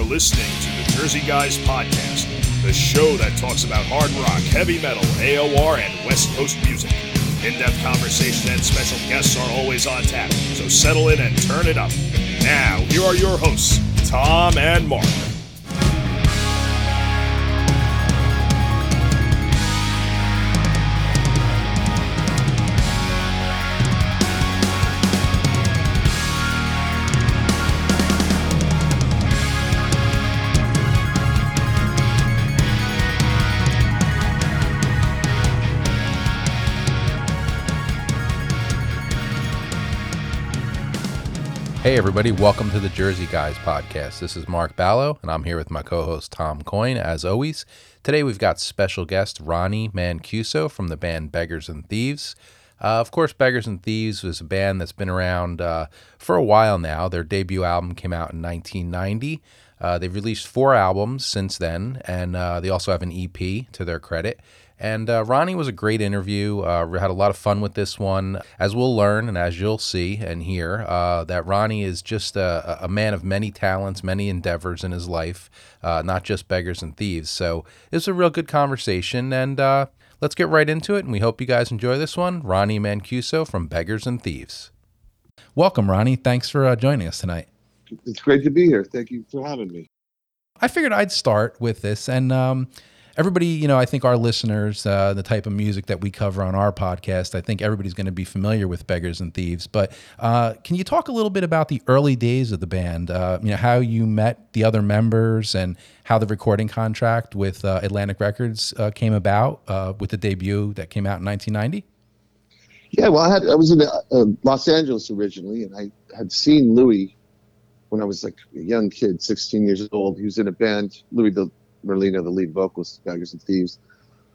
You're listening to the Jersey Guys Podcast, the show that talks about hard rock, heavy metal, AOR, and West Coast music. In depth conversation and special guests are always on tap, so settle in and turn it up. Now, here are your hosts, Tom and Mark. Hey, everybody, welcome to the Jersey Guys podcast. This is Mark Ballo, and I'm here with my co host Tom Coyne, as always. Today we've got special guest Ronnie Mancuso from the band Beggars and Thieves. Uh, of course, Beggars and Thieves was a band that's been around uh, for a while now. Their debut album came out in 1990. Uh, they've released four albums since then, and uh, they also have an EP to their credit. And uh, Ronnie was a great interview. Uh, we had a lot of fun with this one. As we'll learn and as you'll see and hear, uh, that Ronnie is just a, a, man of many talents, many endeavors in his life, uh, not just beggars and thieves. So it was a real good conversation. And uh, let's get right into it. And we hope you guys enjoy this one. Ronnie Mancuso from Beggars and Thieves. Welcome, Ronnie. Thanks for uh, joining us tonight. It's great to be here. Thank you for having me. I figured I'd start with this. And, um, everybody, you know, I think our listeners, uh, the type of music that we cover on our podcast, I think everybody's going to be familiar with Beggars and Thieves. But uh, can you talk a little bit about the early days of the band? Uh, you know, how you met the other members and how the recording contract with uh, Atlantic Records uh, came about uh, with the debut that came out in 1990. Yeah, well, I had I was in Los Angeles originally, and I had seen Louis when I was like a young kid, 16 years old. He was in a band, Louis the Merlino, the lead vocalist, of Beggars and Thieves,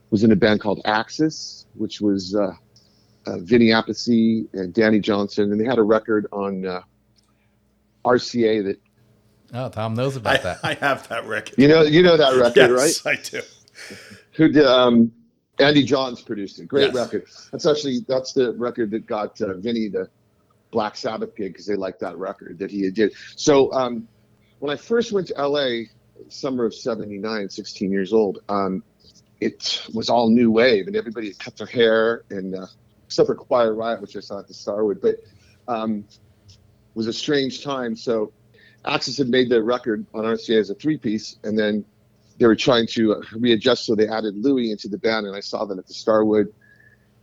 was in a band called Axis, which was uh, uh, Vinny Appice and Danny Johnson, and they had a record on uh, RCA that. Oh, Tom knows about I, that. I have that record. You know, you know that record, right? yes, right? I do. Who did? Um, Andy Johns produced it. Great Yes. record. That's actually that's the record that got uh, Vinny the Black Sabbath gig because they liked that record that he did. So um, when I first went to LA, summer of 79 16 years old um, it was all new wave and everybody had cut their hair and uh, except for quiet riot which i saw at the starwood but um, was a strange time. So axis had made their record on rca as a three piece and then they were trying to uh, readjust so they added louis into the band and i saw them at the starwood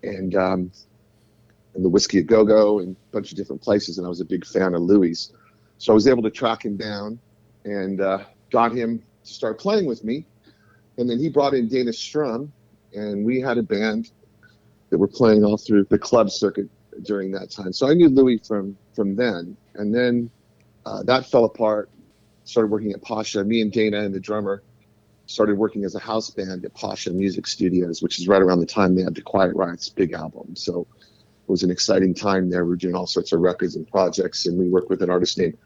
and um, and the whiskey a go-go and a bunch of different places and i was a big fan of louis so i was able to track him down and uh, got him to start playing with me. And then he brought in Dana Strum, and we had a band that were playing all through the club circuit during that time. So I knew Louis from from then. And then uh, that fell apart. Started working at Pasha. Me and Dana and the drummer started working as a house band at Pasha Music Studios, which is right around the time they had the Quiet Riot's big album. So it was an exciting time there. We were doing all sorts of records and projects, and we worked with an artist named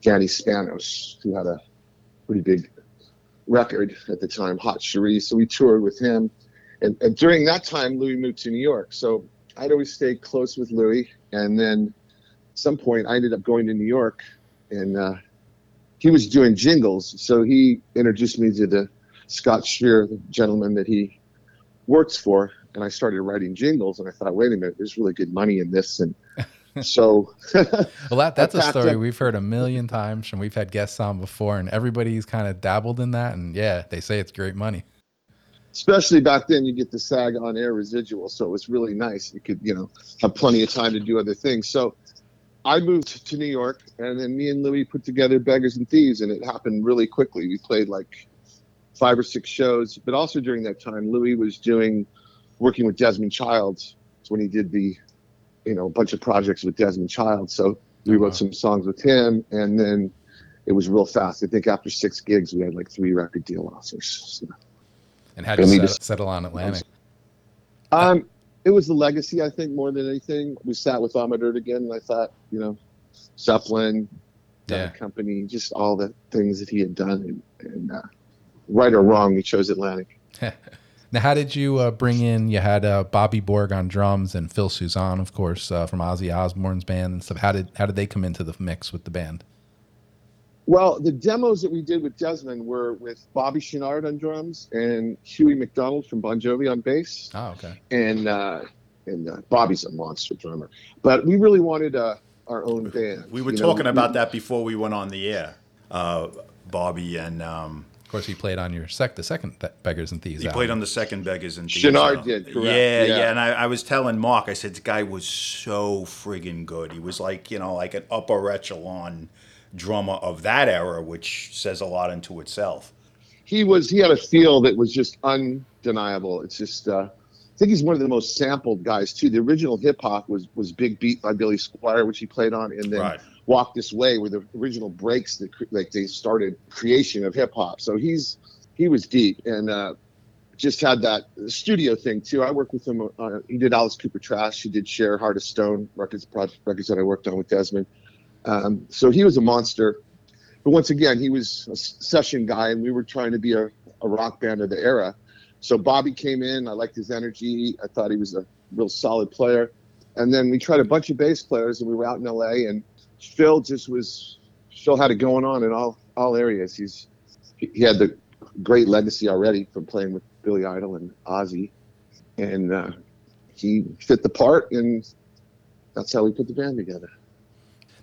Danny Spanos, who had a pretty big record at the time, Hot Cherie. So we toured with him. And, and during that time, Louis moved to New York. So I'd always stay close with Louis. And then at some point, I ended up going to New York and uh, he was doing jingles. So he introduced me to the Scott Shear, the gentleman that he works for. And I started writing jingles. And I thought, wait a minute, there's really good money in this. And so Well, that, that's a story we've heard a million times, and we've had guests on before, and everybody's kind of dabbled in that. And yeah, they say it's great money. especially back then you get the sag on air residual so it was really nice you could you know have plenty of time to do other things so i moved to new york and then me and louis put together beggars and thieves and it happened really quickly we played like five or six shows but also during that time louis was doing working with desmond childs It's when he did the you know a bunch of projects with desmond child so we wrote some songs with him and then it was real fast i think after six gigs we had like three record deal offers so. And had And we to just- settle, settle on Atlantic. Um, it was the legacy, I think, more than anything. We sat with Ahmet Ertegun, and I thought, you know, Zeppelin, Yeah. yeah. company, just all the things that he had done, and, and uh, right or wrong, he chose Atlantic. Now, how did you uh, bring in? You had uh, Bobby Borg on drums and Phil Soussan, of course, uh, from Ozzy Osbourne's band and stuff. How did how did they come into the mix with the band? Well, the demos that we did with Desmond were with Bobby Chouinard on drums and Huey McDonald from Bon Jovi on bass. Oh, okay. And uh, and uh, Bobby's a monster drummer. But we really wanted uh, our own band. We were you know? talking about that before we went on the air. Uh, Bobby and um, Of course, he played on your sec, the second Be- Beggars and Thieves. he album. played on the second Beggars and Thieves. Chouinard did, correct, Yeah, yeah. yeah. And I, I was telling Mark, I said, this guy was so friggin' good. He was like, you know, like an upper echelon drummer of that era, which says a lot into itself. he was he had a feel that was just undeniable. It's just uh, I think he's one of the most sampled guys too. The original hip hop was was Big Beat by Billy Squier, which he played on, and then Right. Walk This Way were the original breaks that like they started creation of hip hop. So he's he was deep and uh, just had that studio thing too. I worked with him. Uh, he did Alice Cooper Trash. He did Cher Heart of Stone records project records that I worked on with Desmond. Um, so he was a monster. But once again, he was a session guy, and we were trying to be a, a rock band of the era. So Bobby came in. I liked his energy. I thought he was a real solid player. And then we tried a bunch of bass players, and we were out in LA. And Phil just was Phil had it going on in all all areas. He's he had the great legacy already from playing with Billy Idol and Ozzy, and uh, he fit the part, and that's how we put the band together.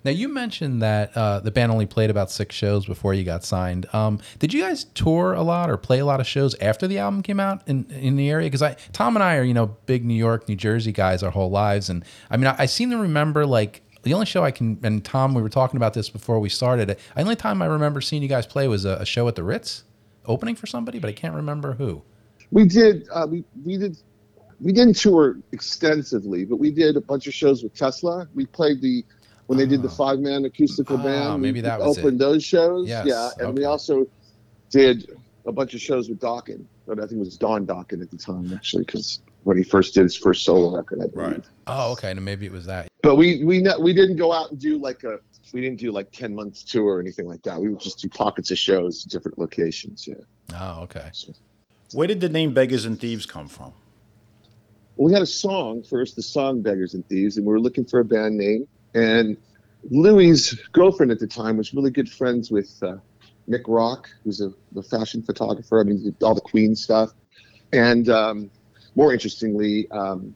Now you mentioned that uh, the band only played about six shows before you got signed. Um, did you guys tour a lot or play a lot of shows after the album came out in in the area? Because I Tom and I are you know big New York, New Jersey guys our whole lives, and I mean I, I seem to remember like the only show I can and Tom we were talking about this before we started. The only time I remember seeing you guys play was a, a show at the Ritz, opening for somebody, but I can't remember who. We did. Uh, we we did. We didn't tour extensively, but we did a bunch of shows with Tesla. We played the when they did the Oh. five man acoustical Oh, band. maybe that was opened it. those shows. Yes, Yeah, and we also did a bunch of shows with Dokken, but I think it was Don Dokken at the time actually, because when he first did his first solo record, I believe. Right. Oh, okay, and maybe it was that. But we we ne- we didn't go out and do like a we didn't do like ten months tour or anything like that. We would just do pockets of shows, different locations. Yeah. Oh, okay. so, Where did the name Beggars and Thieves come from? Well, we had a song first, the song "Beggars and Thieves," and we were looking for a band name. And Louis' girlfriend at the time was really good friends with uh, Mick Rock, who's a the fashion photographer. I mean, all the Queen stuff. And um, more interestingly, um,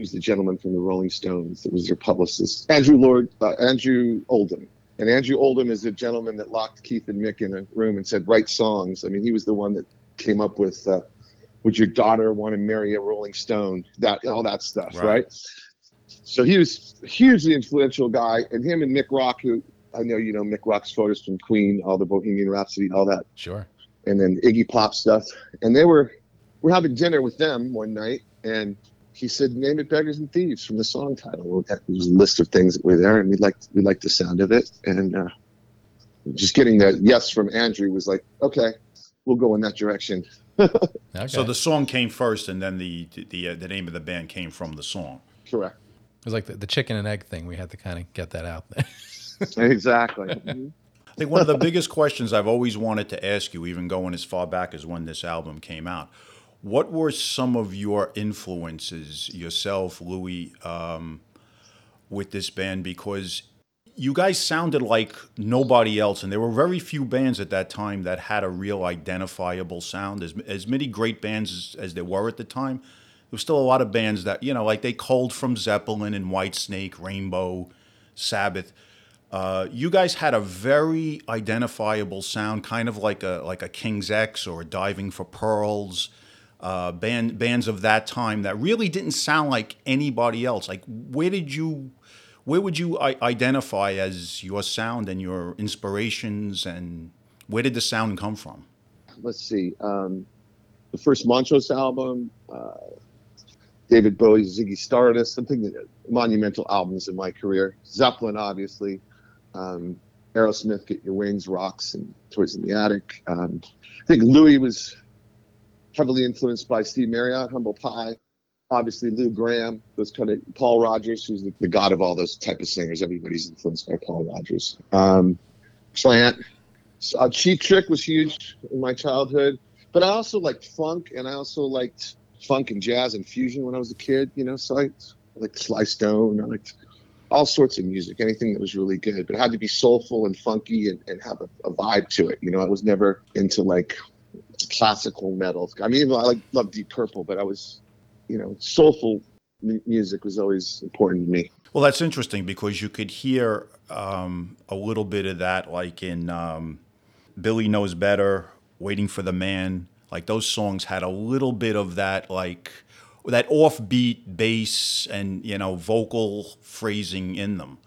was the gentleman from the Rolling Stones that was their publicist, Andrew Loog, uh, Andrew Oldham. And Andrew Oldham is a gentleman that locked Keith and Mick in a room and said, "Write songs." I mean, he was the one that came up with. Uh, would your daughter want to marry a Rolling Stone? That all that stuff, Right. right? So he was a hugely influential guy, and him and Mick Rock, who I know you know Mick Rock's photos from Queen, all the Bohemian Rhapsody, all that, Sure. and then Iggy Pop stuff. And they were we're having dinner with them one night, and he said, "Name it Beggars and Thieves" from the song title. There was a list of things that were there, and we liked we liked the sound of it, and uh, just getting that yes from Andrew was like, okay, we'll go in that direction. Okay. So the song came first, and then the the uh, the name of the band came from the song. Correct. It was like the, the chicken and egg thing. We had to kind of get that out there. exactly. Mhm. I think one of the biggest questions I've always wanted to ask you, even going as far back as when this album came out, what were some of your influences, yourself, Louis, um, with this band? Because you guys sounded like nobody else, and there were very few bands at that time that had a real identifiable sound. As, as many great bands as, as there were at the time, there was still a lot of bands that, you know, like they culled from Zeppelin and Whitesnake, Rainbow, Sabbath. Uh, you guys had a very identifiable sound, kind of like a like a King's X or Diving for Pearls, uh, band bands of that time that really didn't sound like anybody else. Like, where did you, where would you I- identify as your sound and your inspirations, and where did the sound come from? let's see, um, the first Montrose album, uh, David Bowie's Ziggy Stardust, something monumental albums in my career. Zeppelin, obviously, um, Aerosmith, Get Your Wings, Rocks, and Toys in the Attic. Um, I think Louis was heavily influenced by Steve Marriott, Humble Pie. Obviously, Lou Gramm, those kind of Paul Rodgers, who's the, the god of all those type of singers. Everybody's influenced by Paul Rodgers. Um, Plant, uh, Cheap Trick was huge in my childhood, but I also liked funk, and I also liked funk and jazz and fusion when I was a kid. You know, so I, liked Sly Stone. I liked all sorts of music, anything that was really good, but it had to be soulful and funky and, and have a, a vibe to it. You know, I was never into like classical metal. I mean, I like love Deep Purple, but I was, you know, soulful m- music was always important to me. Well, that's interesting because you could hear um, a little bit of that, like in um, Billy Knows Better, Waiting for the Man. Like those songs had a little bit of that, like that offbeat bass and you know vocal phrasing in them.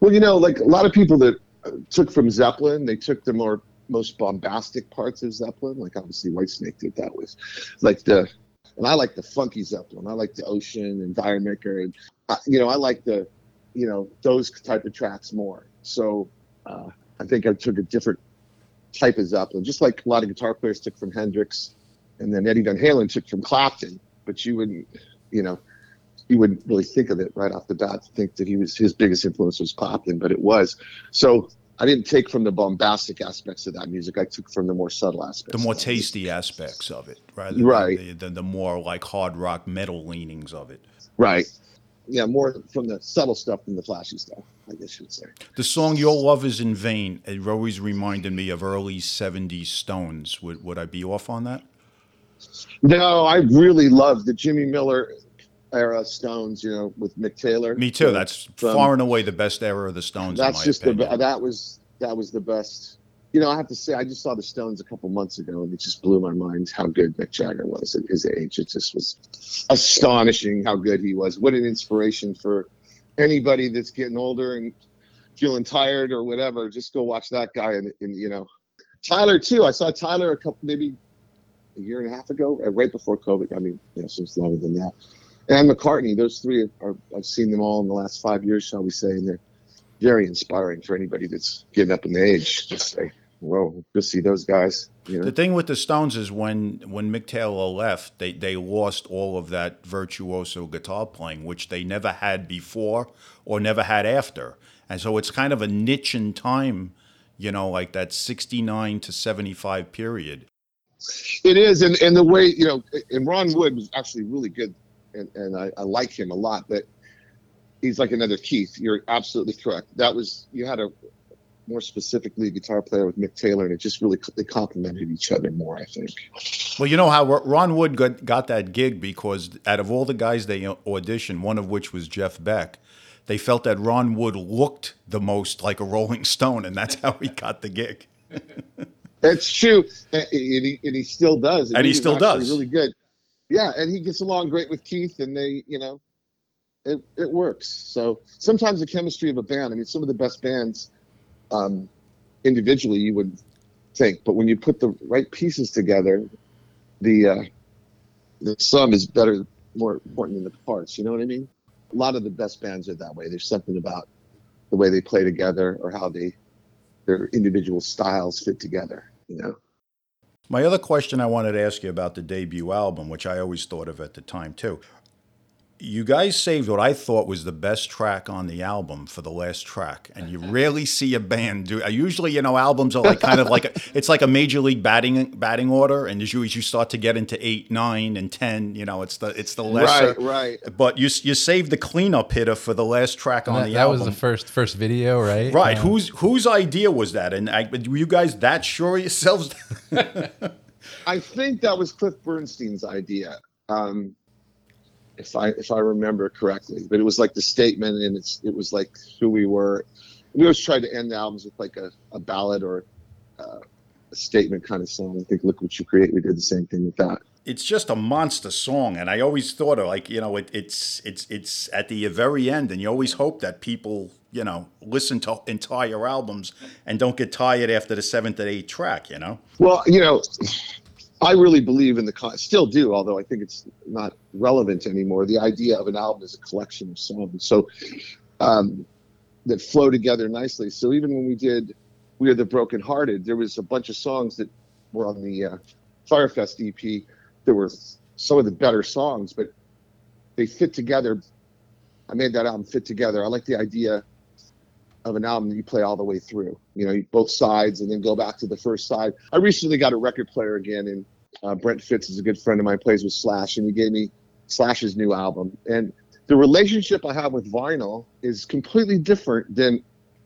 Well, you know, like a lot of people that uh, took from Zeppelin, they took the more most bombastic parts of Zeppelin. Like obviously Whitesnake did that with, like the, and I like the funky Zeppelin. I like the Ocean and D'yer Mak'er, and uh, you know I like the, you know those type of tracks more. So uh, I think I took a different type of Zeppelin, just like a lot of guitar players took from Hendrix, and then Eddie Van Halen took from Clapton. But you wouldn't, you know, you wouldn't really think of it right off the bat to think that he was his biggest influence was Clapton, but it was. So I didn't take from the bombastic aspects of that music. I took from the more subtle aspects. The more tasty aspects of it, rather Right. than the, the, the more like hard rock metal leanings of it. Right. Yeah, more from the subtle stuff than the flashy stuff, I guess you'd say. The song "Your Love Is in Vain" it always reminded me of early '70s Stones. Would would I be off on that? No, I really love the Jimmy Miller era Stones, you know, with Mick Taylor. Me too. That's um, far and away the best era of the Stones. that's in my just opinion. the that was that was the best. You know, I have to say, I just saw the Stones a couple months ago, and it just blew my mind how good Mick Jagger was at his age. It just was astonishing how good he was. What an inspiration for anybody that's getting older and feeling tired or whatever. Just go watch that guy, and, and you know, Tyler too. I saw Tyler a couple, maybe a year and a half ago, right before COVID. I mean, you know, since longer than that. And McCartney, those three are, I've seen them all in the last five years, shall we say, and they're very inspiring for anybody that's getting up in the age. Just say, whoa, go see those guys. You know, The thing with the Stones is when when Mick Taylor left, they they lost all of that virtuoso guitar playing, which they never had before or never had after, and so it's kind of a niche in time, you know, like that '69 to '75 period. it is, and, and the way you know, and Ron Wood was actually really good, and, and I, I like him a lot, but he's like another Keith. You're absolutely correct. That was you had a more specifically guitar player with Mick Taylor, and it just really they complemented each other more. I think. Well, you know how Ron Wood got, got that gig because out of all the guys they auditioned, one of which was Jeff Beck, they felt that Ron Wood looked the most like a Rolling Stone, and that's how he got the gig. That's true, and, and he, and he still does, And he was still does. Really good. Yeah, and he gets along great with Keith, and they, you know, it it works. So sometimes the chemistry of a band. I mean, some of the best bands, um, individually, you would think, but when you put the right pieces together, the uh, the sum is better, more important than the parts. You know what I mean? A lot of the best bands are that way. There's something about the way they play together or how they their individual styles fit together. You know. My other question I wanted to ask you about the debut album, which I always thought of at the time too. You guys saved what I thought was the best track on the album for the last track, and you rarely see a band do. I usually, you know, albums are like kind of like a, it's like a major league batting batting order, and as you as you start to get into eight, nine, and ten, you know, it's the it's the lesser. Right, right. But you you saved the cleanup hitter for the last track on that, the that album. That was the first first video, right? Right. Uh, whose whose idea was that? And I, were you guys that sure of yourselves? I think that was Cliff Bernstein's idea, um, if I if I remember correctly. But it was like the statement, and it's it was like who we were. We always tried to end the albums with like a, a ballad or uh, a statement kind of song. I think "Look What You Create." We did the same thing with that. it's just a monster song, and I always thought of like you know it, it's it's it's at the very end, and you always hope that people you know listen to entire albums and don't get tired after the seventh or eighth track. You know. Well, you know, I really believe in the con- still do, although I think it's not relevant anymore. The idea of an album is a collection of songs, so um, that flow together nicely. So even when we did "We Are the Broken Hearted," there was a bunch of songs that were on the uh, Firefest EP. There were some of the better songs, but they fit together. I made that album fit together. I like the idea of an album that you play all the way through. You know, both sides, and then go back to the first side. I recently got a record player again, and uh, Brent Fitz is a good friend of mine. Plays with Slash, and he gave me Slash's new album. And the relationship I have with vinyl is completely different than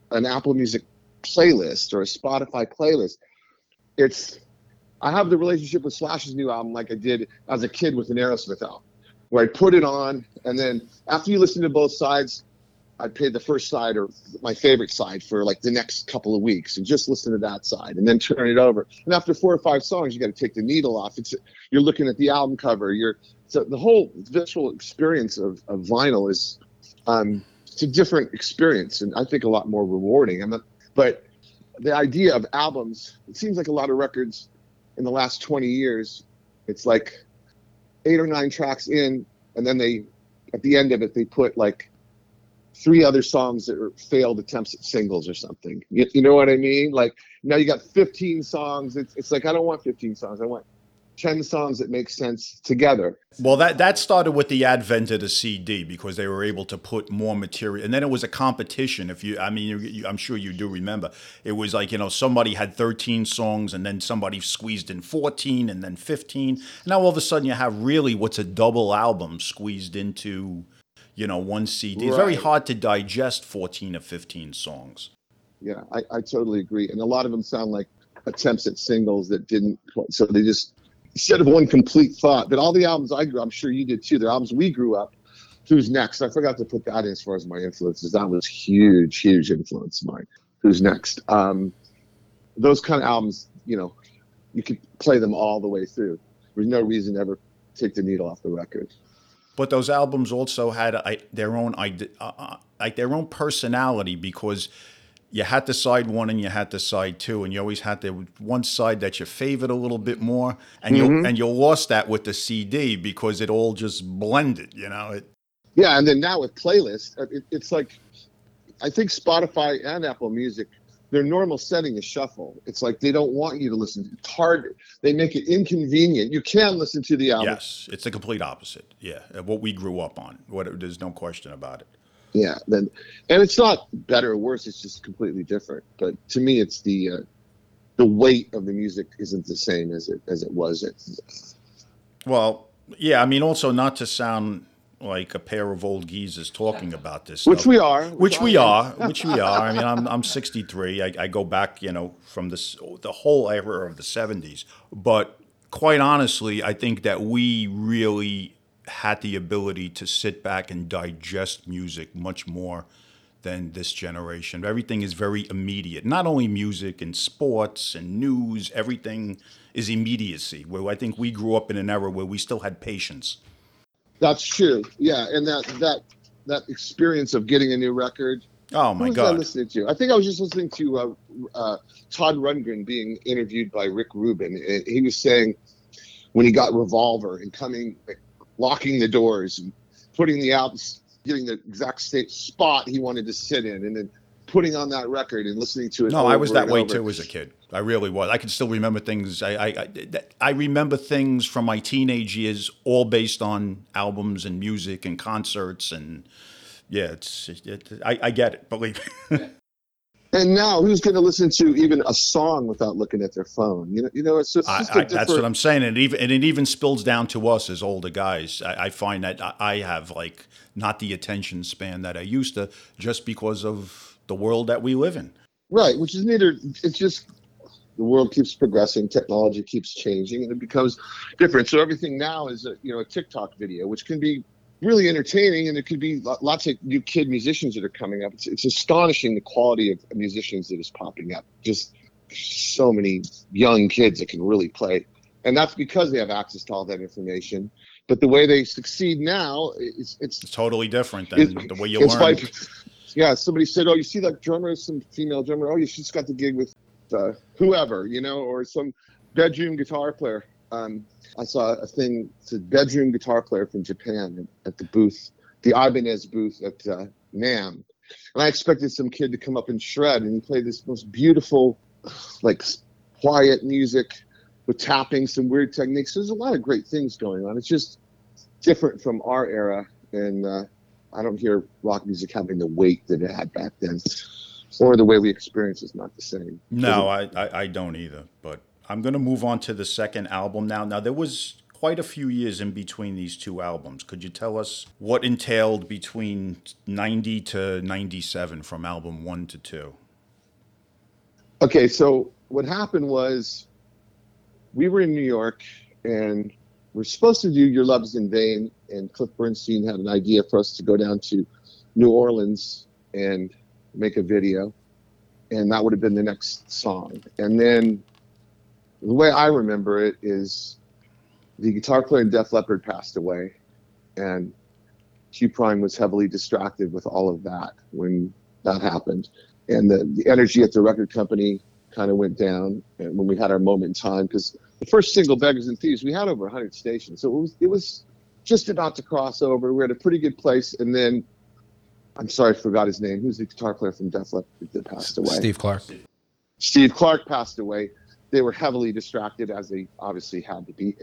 an Apple Music playlist or a Spotify playlist. It's I have the relationship with Slash's new album like I did as a kid with an Aerosmith album, where I put it on and then after you listen to both sides, I played the first side or my favorite side for like the next couple of weeks and just listen to that side and then turn it over. And after four or five songs, you got to take the needle off. It's you're looking at the album cover. You're so the whole visual experience of, of vinyl is um, it's a different experience and I think a lot more rewarding. I'm not, but the idea of albums, it seems like a lot of records in the last 20 years, it's like eight or nine tracks in, and then they at the end of it they put like three other songs that are failed attempts at singles or something. You, you know what I mean? Like now you got 15 songs. It's, it's like I don't want 15 songs. I want 10 songs that make sense together. Well, that, that started with the advent of the CD because they were able to put more material. And then it was a competition. If you, I mean, you, you, I'm sure you do remember. It was like, you know, somebody had 13 songs and then somebody squeezed in 14 and then 15. Now all of a sudden you have really what's a double album squeezed into, you know, one CD. It's very hard to digest 14 or 15 songs. Yeah, I, I totally agree. And a lot of them sound like attempts at singles that didn't quite, so they just, instead of one complete thought, but all the albums I grew, I'm sure you did too, the albums we grew up, Who's Next? I forgot to put that in as far as my influences. That was huge, huge influence of mine. Who's Next? Um, those kind of albums, you know, you could play them all the way through. There's no reason to ever take the needle off the record. But those albums also had a, their own uh, uh, like their own personality because you had to side one and you had to side two, and you always had the one side that you favored a little bit more, and you and you lost that with the CD because it all just blended. You know, it, Yeah, and then now with playlists, uh, it, it's like I think Spotify and Apple Music, their normal setting is shuffle. It's like they don't want you to listen. It's hard. They make it inconvenient. You can listen to the album. yes, it's the complete opposite. Yeah, what we grew up on. What there's no question about it. Yeah. Then, and it's not better or worse. It's just completely different. But to me, it's the uh, the weight of the music isn't the same as it as it was. It, Well, yeah, I mean, also not to sound like a pair of old geezers talking about this, which stuff. we are. which we are, which we are. I mean, I'm I'm 63. I, I go back, you know, from this the whole era of the 70s. But quite honestly, I think that we really had the ability to sit back and digest music much more than this generation. Everything is very immediate. Not only music and sports and news, everything is immediacy. Where I think we grew up in an era where we still had patience. That's true. Yeah, and that that that experience of getting a new record. Oh Who my was I God! listening to? I think I was just listening to uh, uh, Todd Rundgren being interviewed by Rick Rubin. And he was saying when he got Revolver and coming, like, locking the doors and putting the albums, getting the exact state spot he wanted to sit in, and then putting on that record and listening to it. No, I was that way over. too as a kid. I really was. I can still remember things. I, I, I, I remember things from my teenage years, all based on albums and music and concerts and yeah, it's. It, I, I get it. Believe me. And now, who's going to listen to even a song without looking at their phone? You know, you know, it's just, I, just a I, that's what I'm saying, and it even and it even spills down to us as older guys. I, I find that I, I have like not the attention span that I used to, just because of the world that we live in. Right, which is neither. It's just the world keeps progressing, technology keeps changing, and it becomes different. So everything now is a you know a TikTok video, which can be really entertaining, and it could be lots of new kid musicians that are coming up. It's, it's astonishing the quality of musicians that is popping up. Just so many young kids that can really play, and that's because they have access to all that information. But the way they succeed now, it's it's totally different than It's- the way you it's learn. Yeah, somebody said, "Oh, you see that drummer, some female drummer? Oh, she's got the gig with uh, whoever, you know, or some bedroom guitar player." Um, I saw a thing. It's a bedroom guitar player from Japan at, the booth, the Ibanez booth at uh, NAMM, and I expected some kid to come up and shred, and he played this most beautiful, like quiet music with tapping, some weird techniques. There's a lot of great things going on. It's just different from our era, and uh, I don't hear rock music having the weight that it had back then, or the way we experience is not the same. No, I, I, I don't either. But I'm going to move on to the second album now. Now, there was quite a few years in between these two albums. Could you tell us what entailed between 90 to 97 from album one to two? Okay, so what happened was we were in New York and we're supposed to do Your Love's in Vain, and Cliff Bernstein had an idea for us to go down to New Orleans and make a video, and that would have been the next song. And then the way I remember it is the guitar player in Def Leppard passed away, and Q Prime was heavily distracted with all of that when that happened. And the, the energy at the record company kind of went down and when we had our moment in time because the first single beggars and thieves we had over 100 stations so it was it was just about to cross over. We're at a pretty good place. And then i'm sorry i forgot his name. Who's the guitar player from def leppard that passed away? Steve Clark. steve clark passed away. They were heavily distracted as they obviously had to be.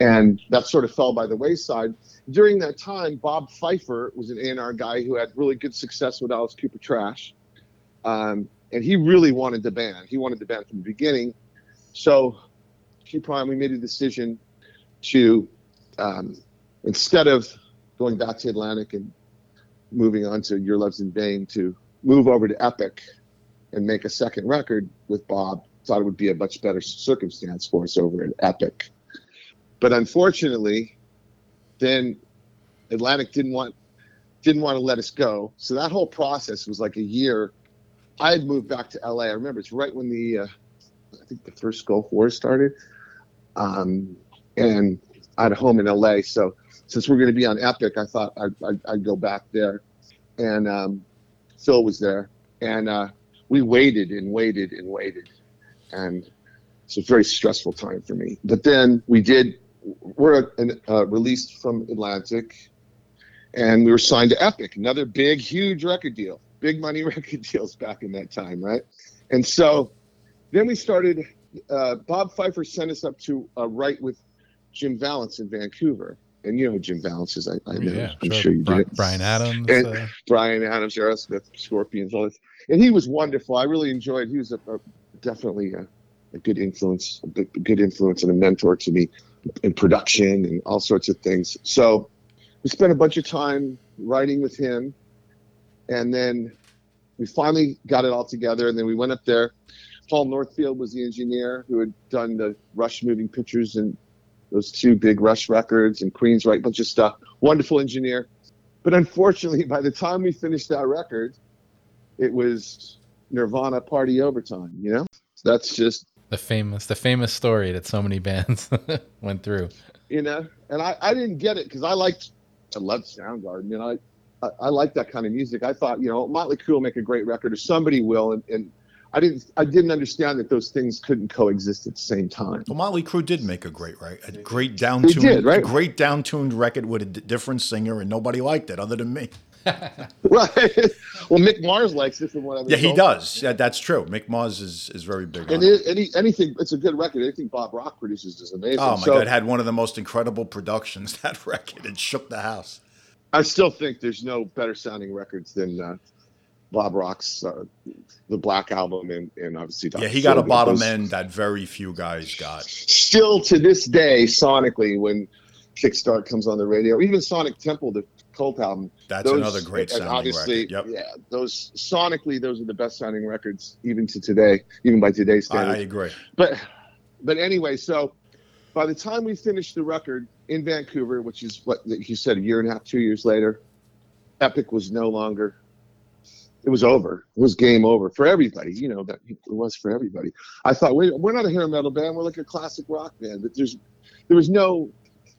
And that sort of fell by the wayside. During that time bob pfeiffer was an a&r guy who had really good success with alice cooper trash. Um, and he really wanted the band. He wanted the band from the beginning. So, Q Prime, we made a decision to um, instead of going back to Atlantic and moving on to Your Love's in Vain, to move over to Epic and make a second record with Bob. Thought it would be a much better circumstance for us over at Epic. But unfortunately, then Atlantic didn't want didn't want to let us go. So that whole process was like a year I had moved back to LA. I remember it's right when the, uh, I think the first Gulf War started. Um, and I had a home in LA. So since we're going to be on Epic, I thought I'd, I'd, I'd go back there. And um, Phil was there. And uh, we waited and waited and waited. And it's a very stressful time for me. But then we did, we're uh, released from Atlantic and we were signed to Epic, another big, huge record deal big money record deals back in that time, right? And so then we started. Uh, Bob Pfeiffer sent us up to uh, write with Jim Vallance in Vancouver, and you know who Jim Vallance is. I, I know. Yeah, I'm sure. sure you Bri- did. Bryan Adams. And uh, Bryan Adams, Aerosmith, Scorpions, all this, and he was wonderful. I really enjoyed. He was a, a definitely a, a good influence, a good, good influence, and a mentor to me in production and all sorts of things. So we spent a bunch of time writing with him, and then we finally got it all together. And then we went up there. Paul Northfield was the engineer who had done the Rush moving pictures and those two big Rush records and Queensryche, bunch of stuff. Wonderful engineer. But unfortunately, by the time we finished that record, it was Nirvana party overtime. You know, that's just the famous, the famous story that so many bands went through. you know, and I I didn't get it because I liked I loved Soundgarden. You know, I I, I like that kind of music. I thought, you know, Motley Crue will make a great record, or somebody will, and, and I didn't I didn't understand that those things couldn't coexist at the same time. Well, Motley Crue did make a great, right? A great down tuned, right? great down tuned record with a d- different singer, and nobody liked it other than me. Right. well, Mick Mars likes it from what I've Yeah, he told. does. Yeah, that's true. Mick Mars is, is very big. And it, any anything, it's a good record. Anything Bob Rock produces is amazing. Oh my so god, it had one of the most incredible productions. That record it shook the house. I still think there's no better sounding records than uh, Bob Rock's uh, the Black Album and, and obviously Dr. Yeah, he got a bottom end that very few guys got. Still to this day, sonically, when Kickstart comes on the radio, even Sonic Temple, the Cult album. That's those- another great sounding obviously, record. Yep. Yeah, those sonically, those are the best sounding records even to today, even by today's I, I standards. agree. but but anyway, so by the time we finished the record in Vancouver, which is what you said, a year and a half, two years later, Epic was no longer. It was over. It was game over for everybody. You know that it was for everybody. I thought we, we're not a hair metal band. We're like a classic rock band. But there's there was no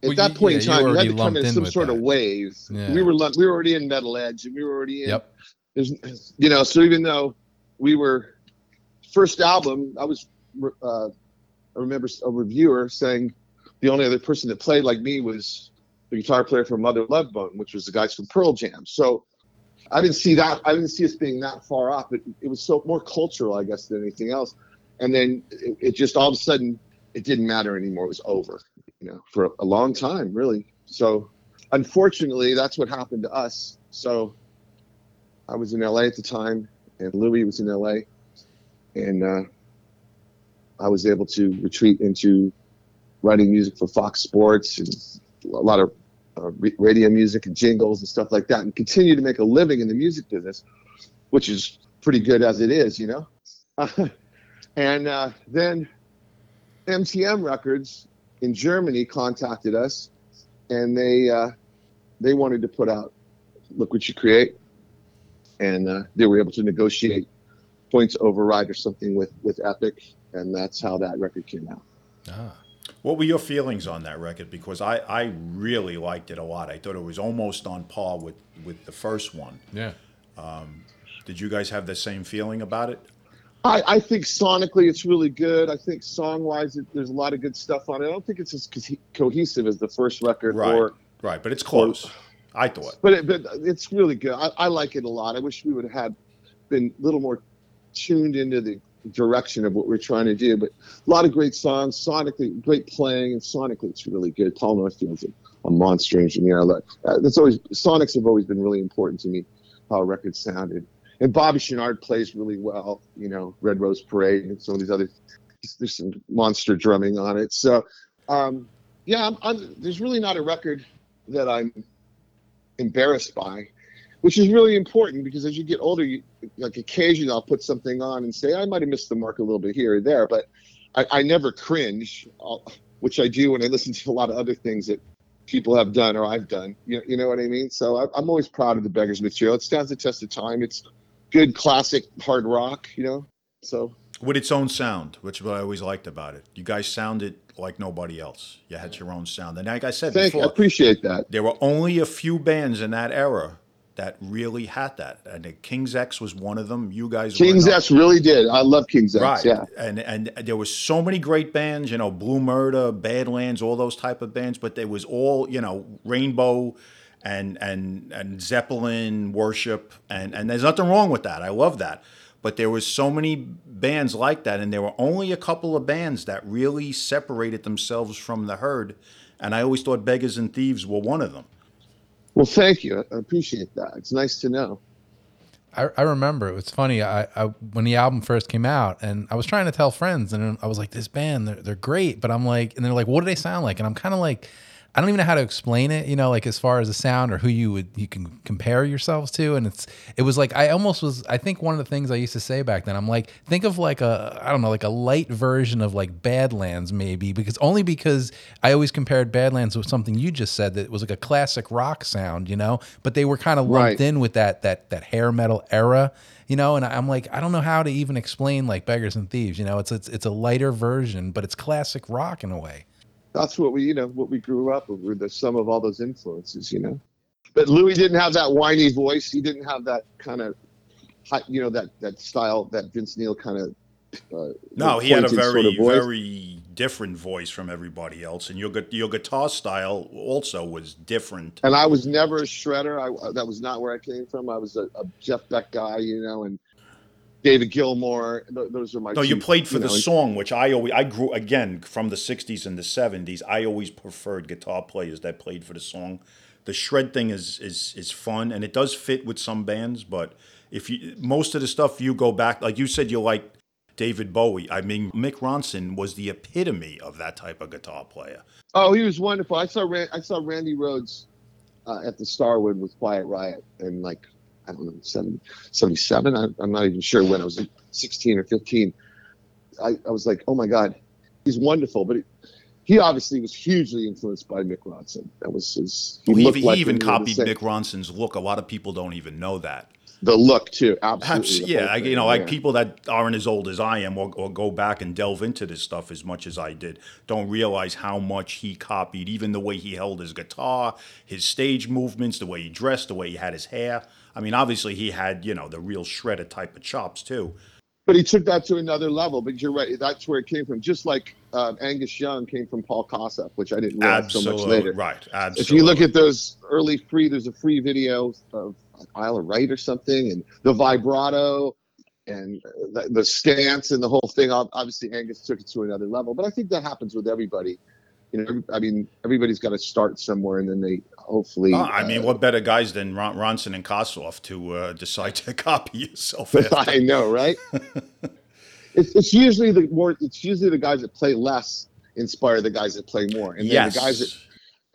at Well, that you- point yeah, in time. You, had to come in in some sort that. of wave. Yeah. We were we were already in Metal Edge, and we were already in Yep. there's, you know, so even though we were first album, I was, uh, I remember a reviewer saying the only other person that played like me was the guitar player from Mother Love Bone, which was the guys from Pearl Jam. So I didn't see that. I didn't see us being that far off. It, it was so more cultural, I guess, than anything else. And then it, it just all of a sudden it didn't matter anymore. It was over, you know, for a, a long time, really. So unfortunately, that's what happened to us. So I was in LA at the time, and Louis was in LA, and uh, I was able to retreat into writing music for Fox Sports and a lot of uh, radio music and jingles and stuff like that, and continue to make a living in the music business, which is pretty good as it is, you know. and uh, then MTM Records in Germany contacted us, and they uh, they wanted to put out "Look What You Create," and uh, they were able to negotiate points override or something with with Epic, and that's how that record came out. Ah. What were your feelings on that record? Because I, I really liked it a lot. I thought it was almost on par with, with the first one. Yeah. Um, did you guys have the same feeling about it? I, I think sonically it's really good. I think song wise there's a lot of good stuff on it. I don't think it's as co- cohesive as the first record. Right. Or, right, but it's close. Or, I thought. But it, but it's really good. I, I like it a lot. I wish we would have had been a little more tuned into the direction of what we're trying to do. But a lot of great songs, sonically great playing, and sonically it's really good. Paul Northfield's a, a monster engineer. I uh, that's always sonics have always been really important to me. How a record sounded and Bobby Chouinard plays really well. You know, Red Rose Parade and some of these other. There's some monster drumming on it. So, um, yeah, I'm, I'm, there's really not a record that I'm embarrassed by, which is really important because as you get older, you, like occasionally I'll put something on and say I might have missed the mark a little bit here or there, but I, I never cringe, I'll, which I do when I listen to a lot of other things that people have done or I've done. You, you know what I mean? So I, am always proud of the Beggars material. It stands the test of time. It's good classic hard rock, you know. So with its own sound, which is what I always liked about it. You guys sounded like nobody else. You had your own sound, and like I said Thank before, you. I appreciate that. There were only a few bands in that era that really had that, and King's X was one of them. You guys, King's X really did. I love King's X. Right, yeah. And and there was so many great bands, you know, Blue Murder, Badlands, all those type of bands, but there was all, you know, Rainbow and and and Zeppelin worship and and there's nothing wrong with that. I love that. But there was so many bands like that and there were only a couple of bands that really separated themselves from the herd and I always thought Beggars and Thieves were one of them. Well, thank you. I appreciate that. It's nice to know. I, I remember it was funny. I, I when the album first came out, and I was trying to tell friends, and I was like, "This band, they're, they're great," but I'm like, and they're like, "What do they sound like?" And I'm kind of like, I don't even know how to explain it, you know, like as far as the sound or who you would you can compare yourselves to. And it's it was like I almost was I think one of the things I used to say back then, I'm like, think of like a I don't know, like a light version of like Badlands maybe, because only because I always compared Badlands with something you just said that was like a classic rock sound, you know, but they were kind of lumped right. in with that that that hair metal era you know and i'm like i don't know how to even explain like beggars and thieves you know it's it's, it's a lighter version but it's classic rock in a way that's what we you know what we grew up with. We're the sum of all those influences, you know. But Louis didn't have that whiny voice. He didn't have that kind of, you know, that that style that Vince Neil kind of. Uh, no, he had a very sort of very different voice from everybody else, and your your guitar style also was different. And I was never a shredder. I that was not where I came from. I was a, a Jeff Beck guy, you know, and David Gilmour. Those are my. No, two, you played for you the song, which I always I grew again from the '60s and the '70s. I always preferred guitar players that played for the song. The shred thing is is is fun and it does fit with some bands, but if you most of the stuff you go back, like you said, you like David Bowie. I mean, Mick Ronson was the epitome of that type of guitar player. Oh, he was wonderful. I saw I saw Randy Rhoads uh, at the Starwood with Quiet Riot, and like I don't know, 70, 77. I, am not even sure when I was 16 or 15. I, I was like, oh my God, he's wonderful. But it, he obviously was hugely influenced by Mick Ronson. That was his. He, well, he, like even copied Mick Ronson's look. A lot of people don't even know that. The look too, absolutely. yeah, I, you know, like people that aren't as old as I am, or, or go back and delve into this stuff as much as I did, don't realize how much he copied. Even the way he held his guitar, his stage movements, the way he dressed, the way he had his hair. I mean, obviously he had, you know, the real shredded type of chops too. But he took that to another level. But you're right, that's where it came from. Just like uh, Angus Young came from Paul Kossoff, which I didn't realize Absolutely. so much later. Right. Absolutely. If you look at those early free, there's a free video of Isle of Wight or something, and the vibrato and the, the stance and the whole thing. Obviously, Angus took it to another level. But I think that happens with everybody you know, I mean, everybody's got to start somewhere, and then they hopefully. Oh, I mean, uh, what better guys than Ron- Ronson and Kossoff to uh, decide to copy yourself? I know, right? it's, it's usually the more. It's usually the guys that play less inspire the guys that play more, and then yes. the guys that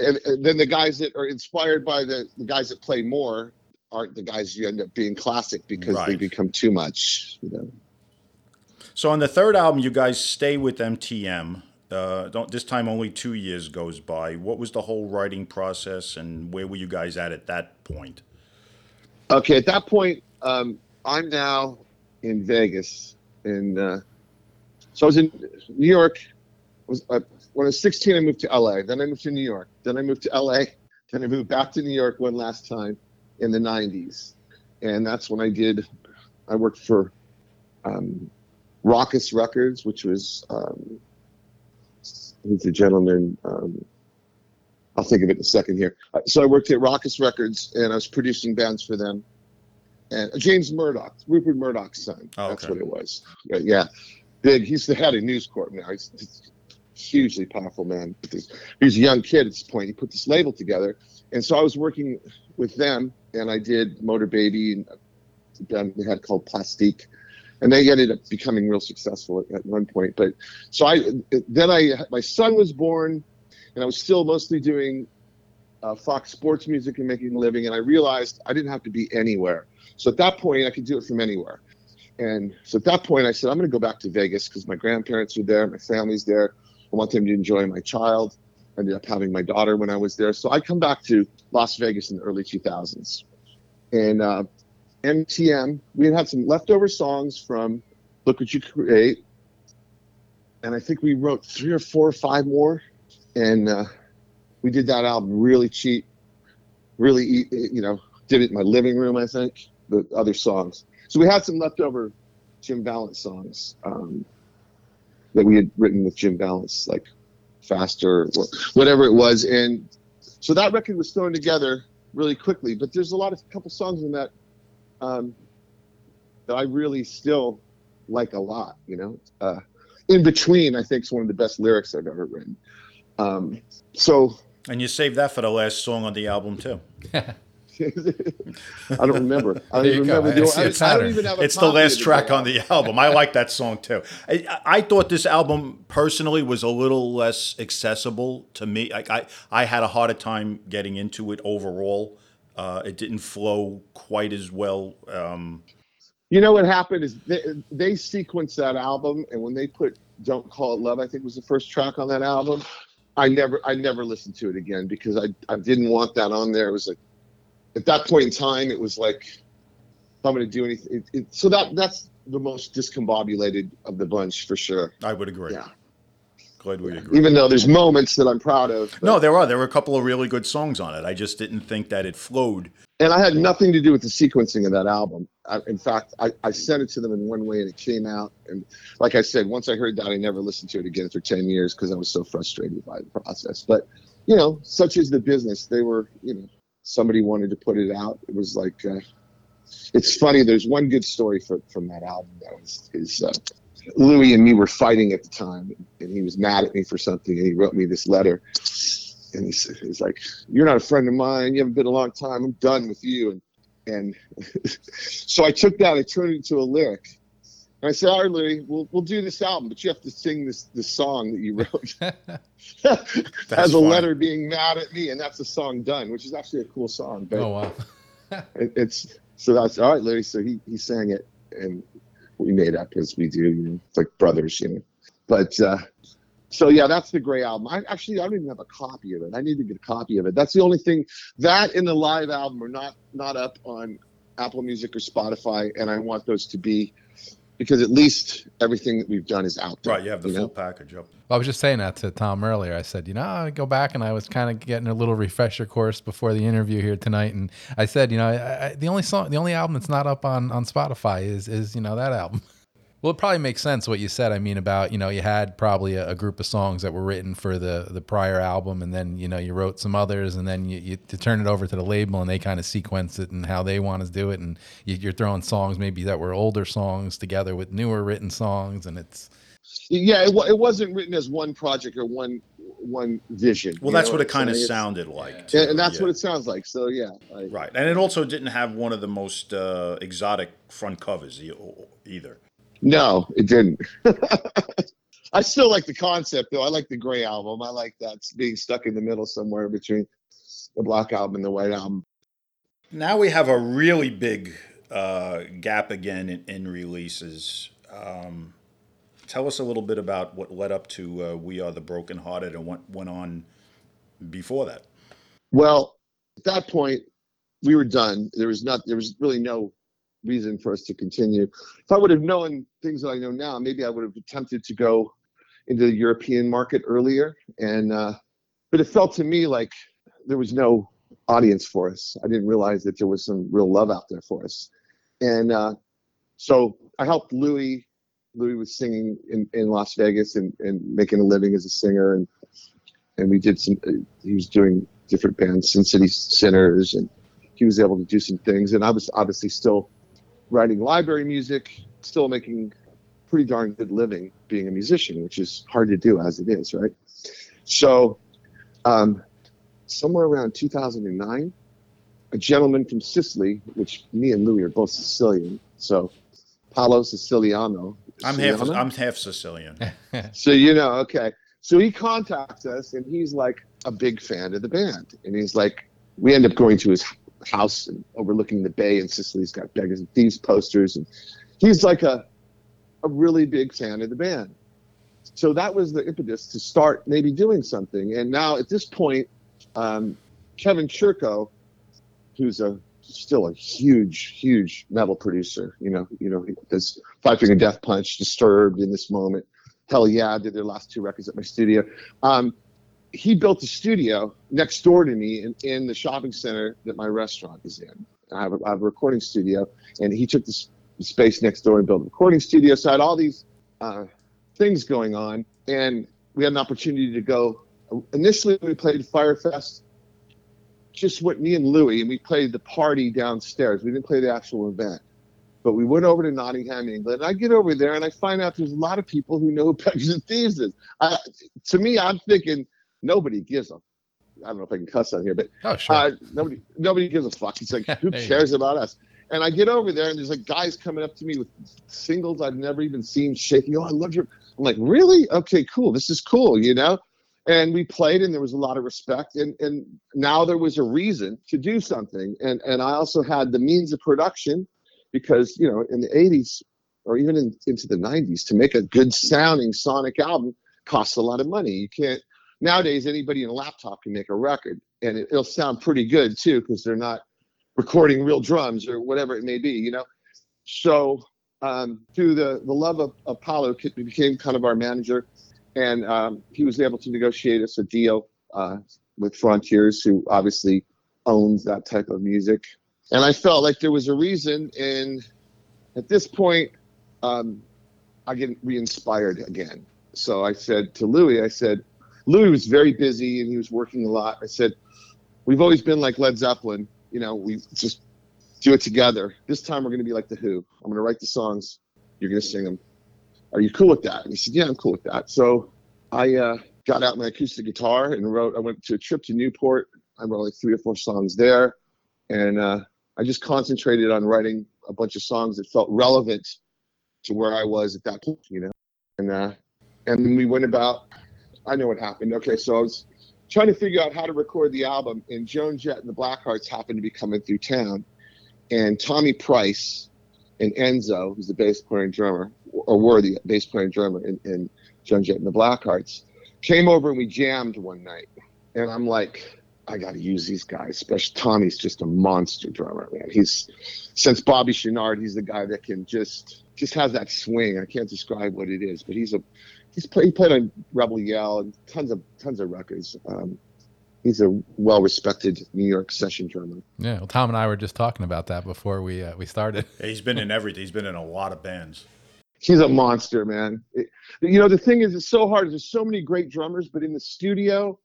and, and then the guys that are inspired by the, the guys that play more aren't the guys you end up being classic because they become too much. You know. So on the third album, you guys stay with MTM. Uh, don't this time only two years goes by. What was the whole writing process, and where were you guys at at that point? Okay, at that point, um, I'm now in Vegas, and uh, so I was in New York. Was uh, when I was 16, I moved to LA. Then I moved to New York. Then I moved to LA. Then I moved back to New York one last time in the 90s, and that's when I did. I worked for um, Rawkus Records, which was um, who's a gentleman? Um, I'll think of it in a second here. Uh, So I worked at Rawkus Records, and I was producing bands for them. And uh, James Murdoch, Rupert Murdoch's son. Oh, okay. That's what it was. Yeah, big. He's the head of News Corp now. He's, he's a hugely powerful man. But this- He was a young kid at this point. He put this label together, and so I was working with them, and I did Motor Baby and a band they had called Plastique, and they ended up becoming real successful at, at one point. But so I then I my son was born, and I was still mostly doing uh, Fox Sports music and making a living, and I realized I didn't have to be anywhere. So at that point, I could do it from anywhere. And so at that point, I said, I'm going to go back to Vegas because my grandparents are there, my family's there. I want them to enjoy my child. I ended up having my daughter when I was there. So I come back to Las Vegas in the early 2000s. And uh, MTM, we had some leftover songs from Look What You Create. And I think we wrote three or four or five more. And uh, we did that album really cheap, really, you know, did it in my living room, I think, the other songs. So we had some leftover Jim Vallance songs um, that we had written with Jim Vallance, like Faster, or whatever it was. And so that record was thrown together really quickly. But there's a lot of couple songs in that um, that I really still like a lot, you know. Uh, in between, I think, is one of the best lyrics I've ever written. Um, so And you saved that for the last song on the album too. I don't remember. I don't you go. remember I doing. see a I, I don't even have a It's the last of track on the album. I like that song too. I, I thought this album personally was a little less accessible to me. Like I, I had a harder time getting into it overall. Uh, it didn't flow quite as well. Um, You know what happened is they, they sequenced that album, and when they put "Don't Call It Love," I think was the first track on that album. I never, I never listened to it again because I, I didn't want that on there. It was like, at that point in time, it was like, if I'm going to do anything. It, it, so that that's the most discombobulated of the bunch for sure. I would agree. Yeah. Glad we agree. Even though there's moments that I'm proud of. No, there are. There were a couple of really good songs on it. I just didn't think that it flowed. and I had nothing to do with the sequencing of that album. I, in fact, I, I sent it to them in one way, and it came out. And like I said, once I heard that, I never listened to it again for ten years because I was so frustrated by the process. But you know, such is the business. They were, you know, somebody wanted to put it out. It was like, uh, it's funny. There's one good story for, from that album. That was is uh, Louis and me were fighting at the time, and he was mad at me for something, and he wrote me this letter. And he said, he's like, "You're not a friend of mine. You haven't been a long time. I'm done with you." And and so I took that, I turned it into a lyric. And I said, "All right, Louis, we'll we'll do this album, but you have to sing this this song that you wrote as a funny. letter being mad at me, and that's the song done, which is actually a cool song. But oh wow. it, it's so that's all right, Louis. So he he sang it, and we made up as we do, you know, like brothers, you know. But uh, so yeah, that's the Gray album. I actually I don't even have a copy of it. I need to get a copy of it. That's the only thing. That and the live album are not not up on Apple Music or Spotify, and I want those to be because at least everything that we've done is out there. Right, you have the know? full package up. I was just saying that to Tom earlier. I said, you know, I go back and I was kind of getting a little refresher course before the interview here tonight, and I said, you know, I, I, the only song, the only album that's not up on on Spotify is is you know that album. Well, it probably makes sense what you said. I mean, about you know, you had probably a, a group of songs that were written for the the prior album, and then you know you wrote some others, and then you, you to turn it over to the label, and they kind of sequence it and how they want to do it, and you, you're throwing songs maybe that were older songs together with newer written songs, and it's Yeah, it, it wasn't written as one project or one one vision. Well, that's know what it I'm kind of saying? It's- sounded like. Yeah, too, and that's yeah. what it sounds like. So yeah, I, Right, and it also didn't have one of the most uh, exotic front covers e- either. No, it didn't. I still like the concept though. I like the gray album. I like that being stuck in the middle somewhere between the black album and the white album. Now we have a really big uh, gap again in, in releases. Um, tell us a little bit about what led up to uh, "We Are the Broken Hearted" and what went on before that. Well, at that point, we were done. There was not. There was really no reason for us to continue. If I would have known things that I know now, maybe I would have attempted to go into the European market earlier. And uh, but it felt to me like there was no audience for us. I didn't realize that there was some real love out there for us. And uh, so I helped Louis. Louis was singing in, in Las Vegas and, and making a living as a singer. And and we did some, uh, he was doing different bands, Sin City Sinners, and he was able to do some things. And I was obviously still writing library music, still making pretty darn good living being a musician, which is hard to do as it is, right? So, um, somewhere around 2009, a gentleman from Sicily, which me and Louis are both Sicilian, so Paolo Siciliano. I'm half. I'm half Sicilian. so you know, okay. So he contacts us, and he's like a big fan of the band, and he's like, we end up going to his house and overlooking the bay in Sicily. He's got beggars and thieves posters, and he's like a a really big fan of the band. So that was the impetus to start maybe doing something. And now at this point, um, Kevin Churko, who's a still a huge, huge metal producer, you know, you know, does Five Finger Death Punch, Disturbed in this moment. Hell yeah, did their last two records at my studio. Um, he built a studio next door to me in, in the shopping center that my restaurant is in. I have, a, I have a recording studio, and he took this space next door and built a recording studio. So I had all these uh, things going on, and we had an opportunity to go. Initially, we played Firefest, just with me and Louie, and we played the party downstairs. We didn't play the actual event. But we went over to Nottingham, England. And I get over there and I find out there's a lot of people who know who and Thieves is. I, to me, I'm thinking nobody gives a I don't know if I can cuss on here, but oh, sure. uh, nobody nobody gives a fuck. It's like who cares about us? And I get over there and there's like guys coming up to me with singles I've never even seen shaking. Oh, I love your. I'm like, really? Okay, cool. This is cool, you know. And we played, and there was a lot of respect, and and now there was a reason to do something, and and I also had the means of production, because you know in the '80s or even in, into the '90s to make a good sounding sonic album costs a lot of money. You can't nowadays anybody in a laptop can make a record and it, will sound pretty good too because they're not recording real drums or whatever it may be you know? So um, through the, the love of apollo he became kind of our manager and um, he was able to negotiate us a deal uh, with frontiers who obviously owns that type of music. And i felt like there was a reason and at this point um, i get re-inspired again. So i said to louis i said Louis was very busy and he was working a lot. I said, We've always been like Led Zeppelin, you know, we just do it together. This time we're going to be like The Who. I'm going to write the songs, you're going to sing them. Are you cool with that? And he said, Yeah, I'm cool with that. So I uh, got out my acoustic guitar and wrote, I went to a trip to Newport. I wrote like three or four songs there. And uh, I just concentrated on writing a bunch of songs that felt relevant to where I was at that point, you know. And uh, and we went about I know what happened. Okay, so I was trying to figure out how to record the album, and Joan Jett and the Blackhearts happened to be coming through town, and Tommy Price and Enzo, who's the bass player and drummer, or were the bass player and drummer in, in Joan Jett and the Blackhearts, came over and we jammed one night, and I'm like. I got to use these guys. Especially Tommy's just a monster drummer, man. He's since Bobby Chouinard, he's the guy that can just just has that swing. I can't describe what it is, but he's a he's play, he played on Rebel Yell and tons of tons of records. Um, he's a well respected New York session drummer. Yeah, well, Tom and I were just talking about that before we uh, we started. he's been in everything. He's been in a lot of bands. He's a monster, man. It, you know, the thing is, it's so hard. There's so many great drummers, but in the studio,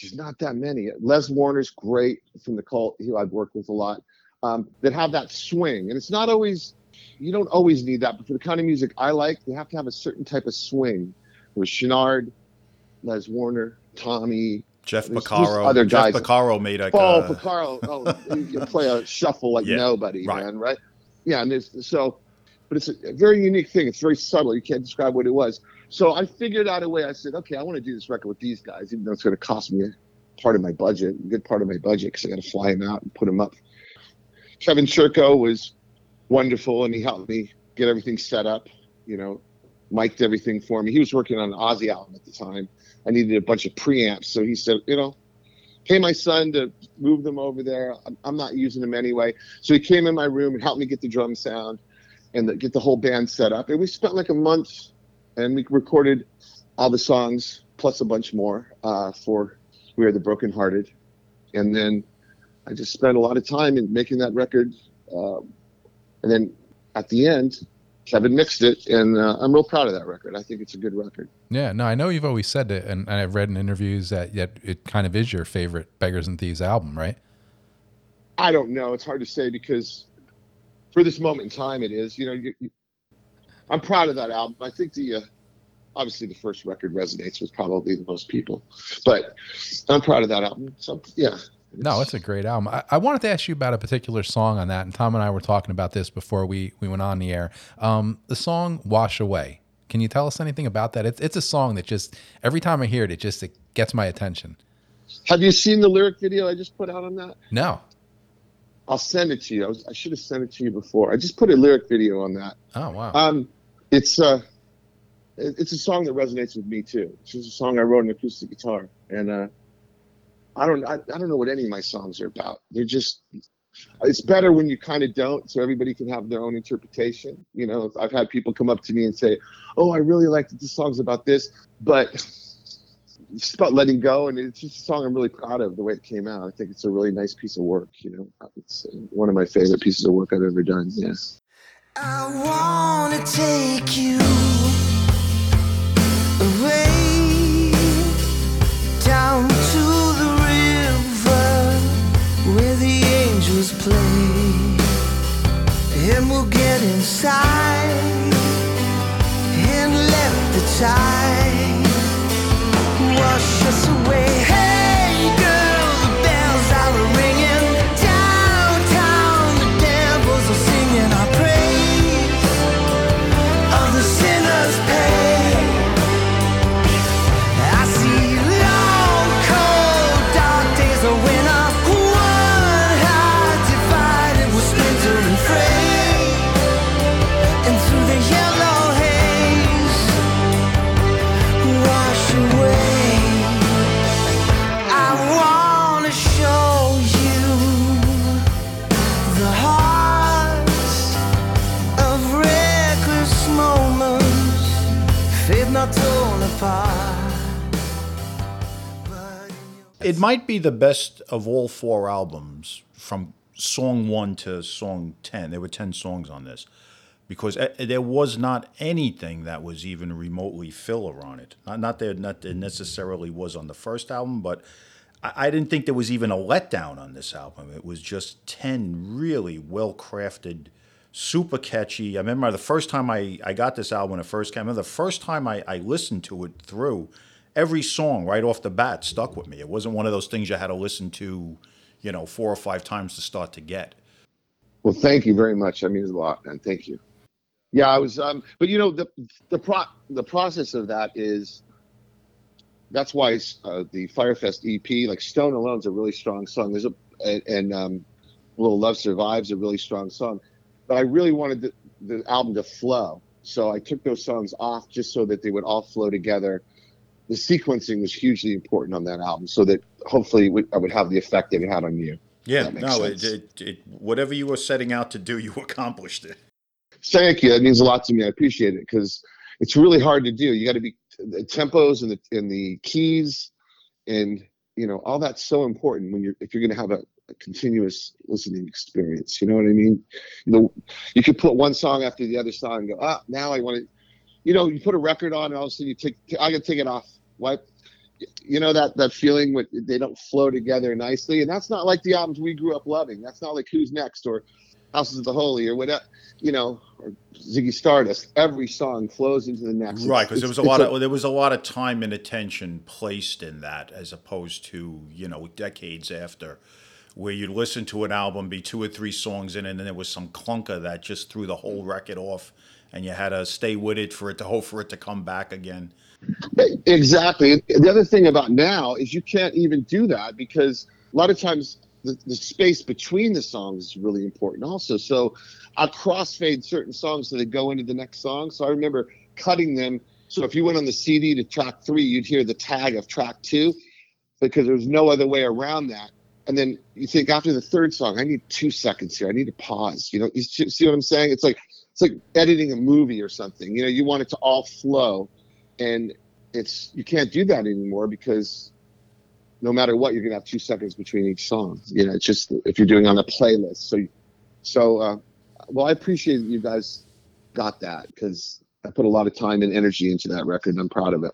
there's not that many. Les Warner's great from the cult, who I've worked with a lot, um, that have that swing. And it's not always you don't always need that, but for the kind of music I like, you have to have a certain type of swing. With Chouinard, Les Warner, Tommy, Jeff Porcaro. Other guys. Jeff Porcaro made a. Paul uh, Porcaro. Oh, you can play a shuffle like yeah, nobody, right. man. Right? Yeah, and there's so but it's a, a very unique thing. It's very subtle. You can't describe what it was. So I figured out a way. I said, okay, I want to do this record with these guys, even though it's going to cost me a part of my budget, a good part of my budget, because I got to fly them out and put them up. Kevin Churko was wonderful, and he helped me get everything set up. You know, mic'd everything for me. He was working on an Ozzy album at the time. I needed a bunch of preamps, so he said, you know, pay my son to move them over there. I'm, I'm not using them anyway. So he came in my room and helped me get the drum sound and the, get the whole band set up. And we spent like a month and we recorded all the songs plus a bunch more uh, for We Are the Broken Hearted. And then I just spent a lot of time in making that record. Um, and then at the end, Kevin mixed it, and uh, I'm real proud of that record. I think it's a good record. Yeah, no, I know you've always said it, and, and I've read in interviews that yet it kind of is your favorite Beggars and Thieves album, right? I don't know. It's hard to say because for this moment in time, it is. You know, you, you, I'm proud of that album. I think the uh, obviously the first record resonates with probably the most people, but I'm proud of that album. So yeah, no, it's a great album. I, I, wanted to ask you about a particular song on that, and Tom and I were talking about this before we we went on the air. Um, the song "Wash Away." Can you tell us anything about that? It's it's a song that just every time I hear it, it just it gets my attention. Have you seen the lyric video I just put out on that? No. I'll send it to you. I, was, I should have sent it to you before. I just put a lyric video on that. Oh wow. Um, it's uh, it's a song that resonates with me too. It's just a song I wrote on acoustic guitar, and uh, I don't I, I don't know what any of my songs are about. They're just it's better when you kind of don't so everybody can have their own interpretation you know? I've had people come up to me and say oh i really like this song's about this but it's about letting go and it's just a song i'm really proud of the way it came out. I think it's a really nice piece of work you know? It's uh, one of my favorite pieces of work i've ever done yes i want to take you inside and let the tide It might be the best of all four albums from song one to song 10. There were 10 songs on this because eh, there was not anything that was even remotely filler on it. Not, not that not there necessarily was on the first album, but I, I didn't think there was even a letdown on this album. It was just 10 really well crafted super catchy. I remember the first time I, I got this album when it first came. I remember the first time I, I listened to it through, every song right off the bat stuck with me. It wasn't one of those things you had to listen to, you know, four or five times to start to get. Well, thank you very much. That means a lot, man. Thank you. Yeah, I was, um, but you know, the the pro the process of that is that's why uh, the Firefest EP, like Stone Alone, is a really strong song. There's a and, and um, Little Love Survives a really strong song but I really wanted the, the album to flow. So I took those songs off just so that they would all flow together. The sequencing was hugely important on that album, so that hopefully I would have the effect that it had on you. Yeah, no, it, it, it, whatever you were setting out to do, you accomplished it. Thank you. That means a lot to me. I appreciate it because it's really hard to do. You got to be the tempos and the and the keys, and you know all that's so important when you're if you're going to have a a continuous listening experience. You know what I mean? You know, you could put one song after the other song and go, ah, now I want to. You know, you put a record on, and all of a sudden you take, I got to take it off. What? You know that that feeling when they don't flow together nicely, and that's not like the albums we grew up loving. That's not like Who's Next or Houses of the Holy or whatever. You know, or Ziggy Stardust. Every song flows into the next. Right, because there was a lot a, of there was a lot of time and attention placed in that, as opposed to you know decades after where you'd listen to an album, be two or three songs in, and then there was some clunker that just threw the whole record off, and you had to stay with it for it to hope for it to come back again. Exactly. The other thing about now is you can't even do that because a lot of times the, the space between the songs is really important also. So I crossfade certain songs so they go into the next song. So I remember cutting them. So if you went on the CD to track three, you'd hear the tag of track two because there's no other way around that. And then you think after the third song, I need two seconds here. I need to pause. You know, you see what I'm saying? It's like it's like editing a movie or something. You know, you want it to all flow, and it's you can't do that anymore because no matter what, you're gonna have two seconds between each song. You know, it's just if you're doing on a playlist. So, so uh, well, I appreciate you guys got that because I put a lot of time and energy into that record. and I'm proud of it.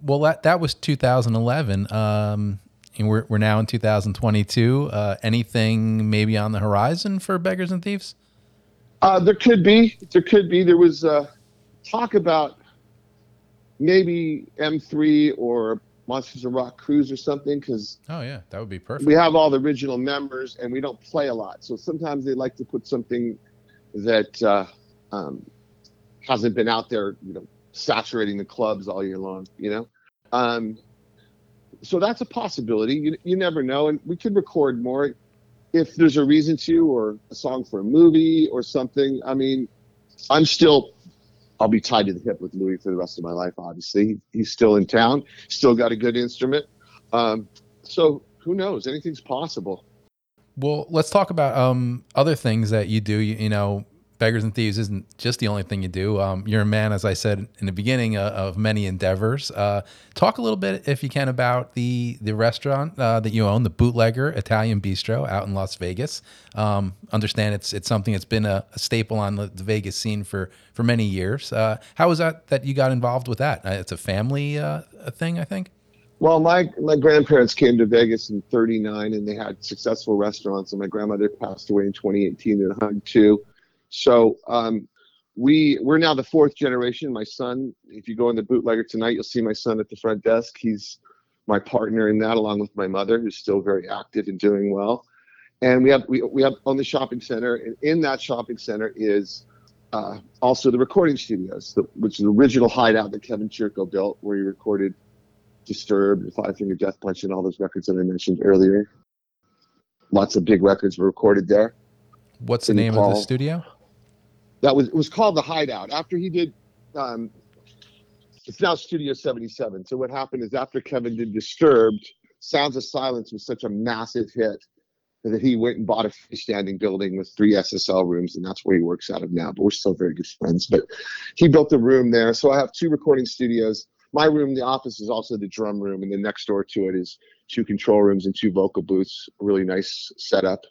Well, that that was 2011. Um, and we're we're now in 2022. Uh, anything maybe on the horizon for Beggars and Thieves? Uh, there could be. There could be. There was uh, talk about maybe M3 or Monsters of Rock Cruise or something because oh yeah, that would be perfect. We have all the original members and we don't play a lot, so sometimes they like to put something that uh, um, hasn't been out there, you know, saturating the clubs all year long. You know, um, so that's a possibility. You you never know, and we could record more if there's a reason to, or a song for a movie or something. I mean, I'm still I'll be tied to the hip with Louis for the rest of my life. Obviously, he's still in town, still got a good instrument. Um, so who knows? Anything's possible. Well, let's talk about um, other things that you do. You, you know, Beggars and Thieves isn't just the only thing you do. Um, you're a man, as I said in the beginning, uh, of many endeavors. Uh, talk a little bit, if you can, about the the restaurant uh, that you own, the Bootlegger Italian Bistro out in Las Vegas. Um, understand it's it's something that's been a, a staple on the, Vegas scene for for many years. Uh, how was that that you got involved with that? It's a family uh, thing, I think. Well, my my grandparents came to Vegas in '39, and they had successful restaurants. And my grandmother passed away in 2018 and at 102 so um, we we're now the fourth generation. My son, if you go in the bootlegger tonight, you'll see my son at the front desk. He's my partner in that, along with my mother, who's still very active and doing well. And we have we, we have on the shopping center, and in that shopping center is uh, also the recording studios, the, which is the original hideout that Kevin Churko built, where he recorded Disturbed, Five Finger Death Punch, and all those records that I mentioned earlier. Lots of big records were recorded there. What's the name Paul. of the studio? That was it was called the Hideout. After he did, um, it's now Studio 77. So what happened is after Kevin did Disturbed, Sounds of Silence was such a massive hit that he went and bought a freestanding building with three SSL rooms, and that's where he works out of now. But we're still very good friends. But he built the room there, so I have two recording studios. My room, the office, is also the drum room, and then next door to it is two control rooms and two vocal booths. Really nice setup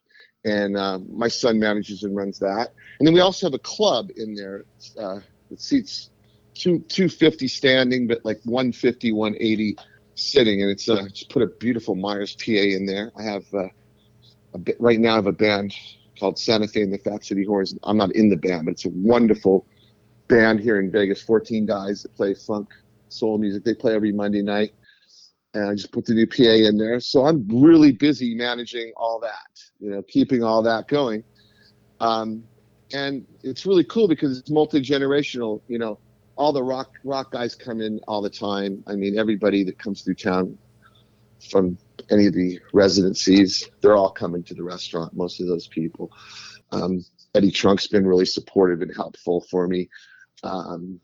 and uh, my son manages and runs that. And then we also have a club in there uh, that seats two 250 standing, but like 150, 180 sitting. And it's uh, just put a beautiful Myers PA in there. I have uh, a bit right now. I have a band called Santa Fe and the Fat City Horns. I'm not in the band, but it's a wonderful band here in Vegas. 14 guys that play funk soul music. They play every Monday night and I just put the new PA in there. So I'm really busy managing all that, you know, keeping all that going. Um, and it's really cool because it's multi generational. You know, all the rock rock guys come in all the time. I mean, everybody that comes through town from any of the residencies, they're all coming to the restaurant. Most of those people. Um, Eddie Trunk's been really supportive and helpful for me. Um,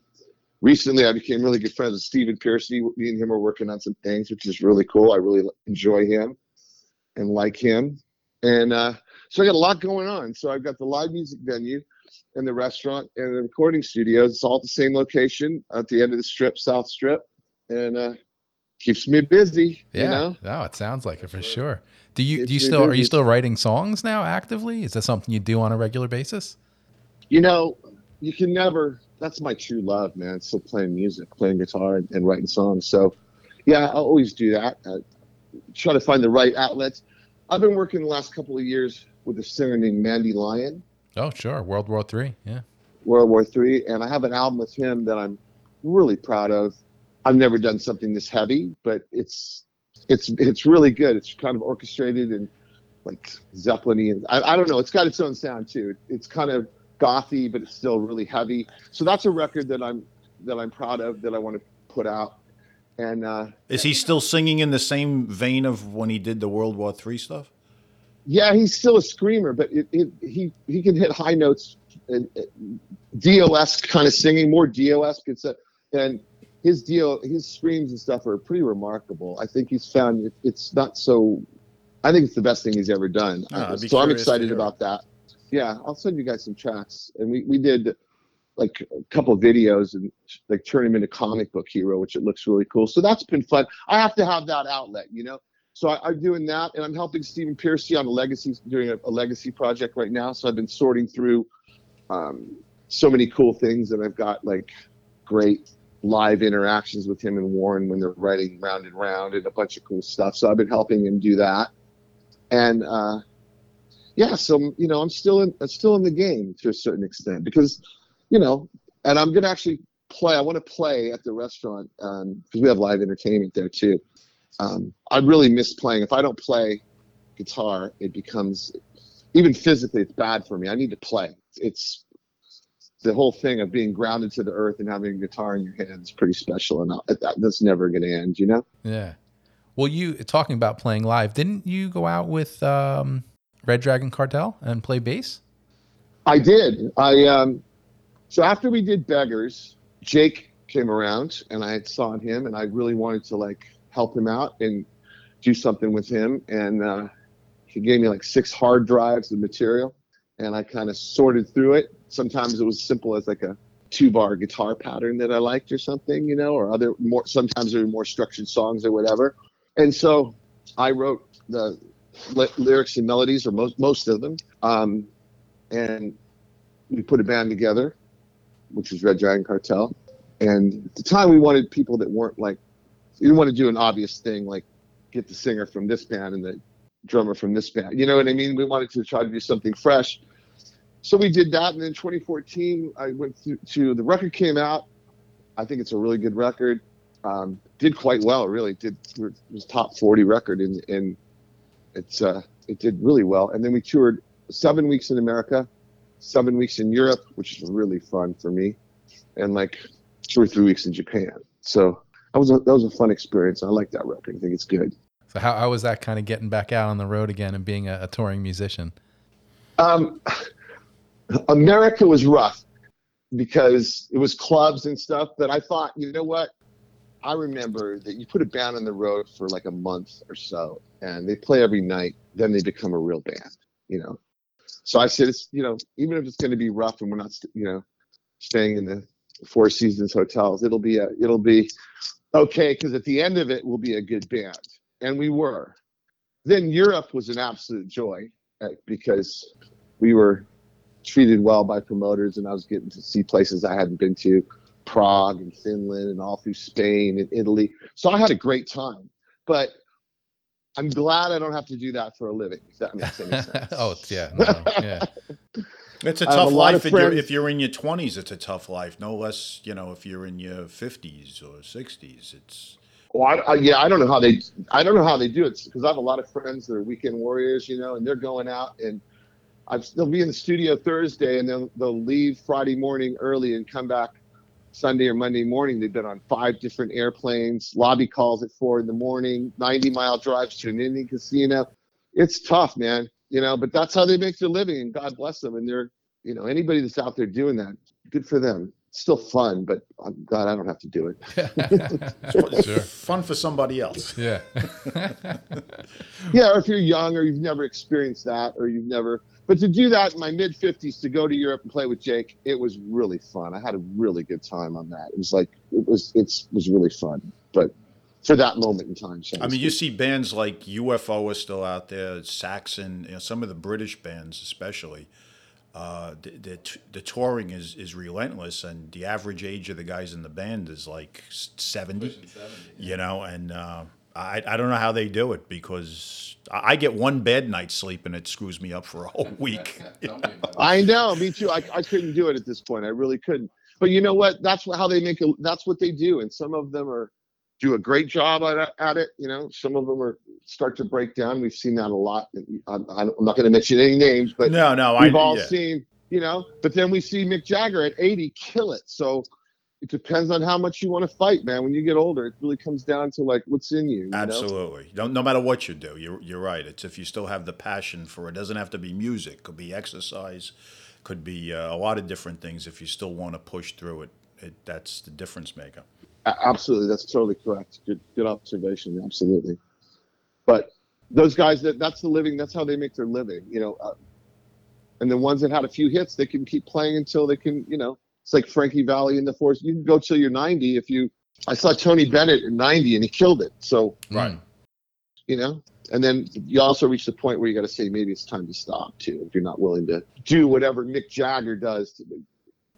recently I became really good friends with Stephen Pearcy. Me and him are working on some things, which is really cool. I really enjoy him and like him. And uh, so I got a lot going on. So I've got the live music venue and the restaurant and the recording studios. It's all at the same location at the end of the strip, South Strip. And uh, keeps me busy. Yeah. You know? No, it sounds like it for sure. Do you do you still busy. are you still writing songs now actively? Is that something you do on a regular basis? You know, you can never that's my true love, man. Still playing music, playing guitar, and, and writing songs. So, yeah, I'll always do that. I try to find the right outlets. I've been working the last couple of years with a singer named Mandy Lion. Oh, sure, World War Three, yeah. World War Three, and I have an album with him that I'm really proud of. I've never done something this heavy, but it's it's it's really good. It's kind of orchestrated and like Zeppelin. I, I don't know. It's got its own sound too. It's kind of gothy, but it's still really heavy. So that's a record that I'm that I'm proud of that I want to put out. And uh, Is he still singing in the same vein of when he did the World War III stuff? yeah, he's still a screamer, but it, it, he he can hit high notes and and DOS kind of singing, more DOS. It's a, and his deal, his screams and stuff are pretty remarkable. I think he's found it, it's not so. I think it's the best thing he's ever done. Ah, so I'm excited about that. Yeah, I'll send you guys some tracks, and we we did like a couple videos and like turn him into comic book hero, which it looks really cool. So that's been fun. I have to have that outlet, you know. So I, I'm doing that, and I'm helping Stephen Pearcy on a legacy, doing a, a legacy project right now. So I've been sorting through um, so many cool things, and I've got like great live interactions with him and Warren when they're writing round and round, and a bunch of cool stuff. So I've been helping him do that, and uh, yeah, so you know, I'm still in, I'm still in the game to a certain extent because, you know, and I'm gonna actually play. I want to play at the restaurant because we have live entertainment there too. Um, I really miss playing. If I don't play guitar, it becomes even physically it's bad for me. I need to play. It's the whole thing of being grounded to the earth and having a guitar in your hands is pretty special, and I- that, that's never going to end. You know? Yeah. Well, you talking about playing live, didn't you go out with um, Red Dragon Cartel and play bass? I did. I um, so after we did Beggars, Jake came around, and I saw him, and I really wanted to like help him out and do something with him, and uh, he gave me like six hard drives of material, and I kind of sorted through it. Sometimes it was simple as like a two bar guitar pattern that I liked or something, you know, or other more. Sometimes there were more structured songs or whatever, and so I wrote the ly- lyrics and melodies, or most most of them. Um, and we put a band together, which was Red Dragon Cartel. And at the time, we wanted people that weren't like, we didn't want to do an obvious thing like get the singer from this band and the drummer from this band. You know what I mean? We wanted to try to do something fresh. So we did that. And then 2014, I went to the record came out. I think it's a really good record. Um, did quite well, really. Did was top 40 record, and and it's uh, it did really well. And then we toured seven weeks in America, seven weeks in Europe, which is really fun for me, and like two or three weeks in Japan. So that was a, that was a fun experience. I like that record. I think it's good. So how, how was that kind of getting back out on the road again and being a, a touring musician? Um, America was rough because it was clubs and stuff. But I thought, you know what? I remember that you put a band on the road for like a month or so, and they play every night. Then they become a real band, you know. So I said, it's you know, even if it's going to be rough and we're not, you know, staying in the Four Seasons hotels, it'll be a, it'll be okay because at the end of it, we'll be a good band, and we were. Then Europe was an absolute joy uh, because we were treated well by promoters and I was getting to see places I hadn't been to, Prague and Finland and all through Spain and Italy. So I had a great time. But I'm glad I don't have to do that for a living, if that makes any sense. oh, it's- yeah. No, yeah. It's a I have a tough lot life if you're, if you're in your 20s. It's a tough life. No less, you know, if you're in your 50s or 60s. It's Well, I, I, yeah, I don't know how they, I don't know how they do it because I have a lot of friends that are weekend warriors, you know, and they're going out and I've, they'll be in the studio Thursday and then they'll leave Friday morning early and come back Sunday or Monday morning. They've been on five different airplanes, lobby calls at four in the morning, 90 mile drives to an Indian casino. It's tough, man, you know, but that's how they make their living and God bless them. And they're, you know, anybody that's out there doing that, good for them. It's still fun, but uh, I'm glad I don't have to do it. sure. fun for somebody else. Yeah. Yeah, or if you're young or you've never experienced that or you've never but to do that in my mid 50s to go to Europe and play with Jake, it was really fun. I had a really good time on that. It was like it was it's was really fun. But for that moment in time. so I mean, you see bands like UFO are still out there, Saxon, you know, some of the British bands, especially. Uh, the, the, the touring is, is relentless, and the average age of the guys in the band is like s- 70, you know, and uh, I, I don't know how they do it because I I get one bad night's sleep and it screws me up for a whole week. I know, me too. I, I couldn't do it at this point. I really couldn't. But you know what? That's how they make it. That's what they do. And some of them are do a great job at, at it. You know, some of them are start to break down. We've seen that a lot. I'm, I'm not going to mention any names, but no, no, we've I, all yeah. seen, you know. But then we see Mick Jagger at 80 kill it. So it depends on how much you want to fight, man. When you get older, it really comes down to like what's in you. you know? Absolutely. No, no matter what you do, you're, you're right. It's if you still have the passion for it. it doesn't have to be music. Could be exercise. Could be uh, a lot of different things. If you still want to push through it, it that's the difference maker. Absolutely, that's totally correct. Good, good observation. Absolutely, but those guys that that's the living. That's how they make their living. You know, uh, and the ones that had a few hits, they can keep playing until they can. You know, it's like Frankie Valli in the Force. You can go till you're 90 if you. I saw Tony Bennett at 90 and he killed it. So Right. you know, and then you also reach the point where you got to say maybe it's time to stop too if you're not willing to do whatever Mick Jagger does. To,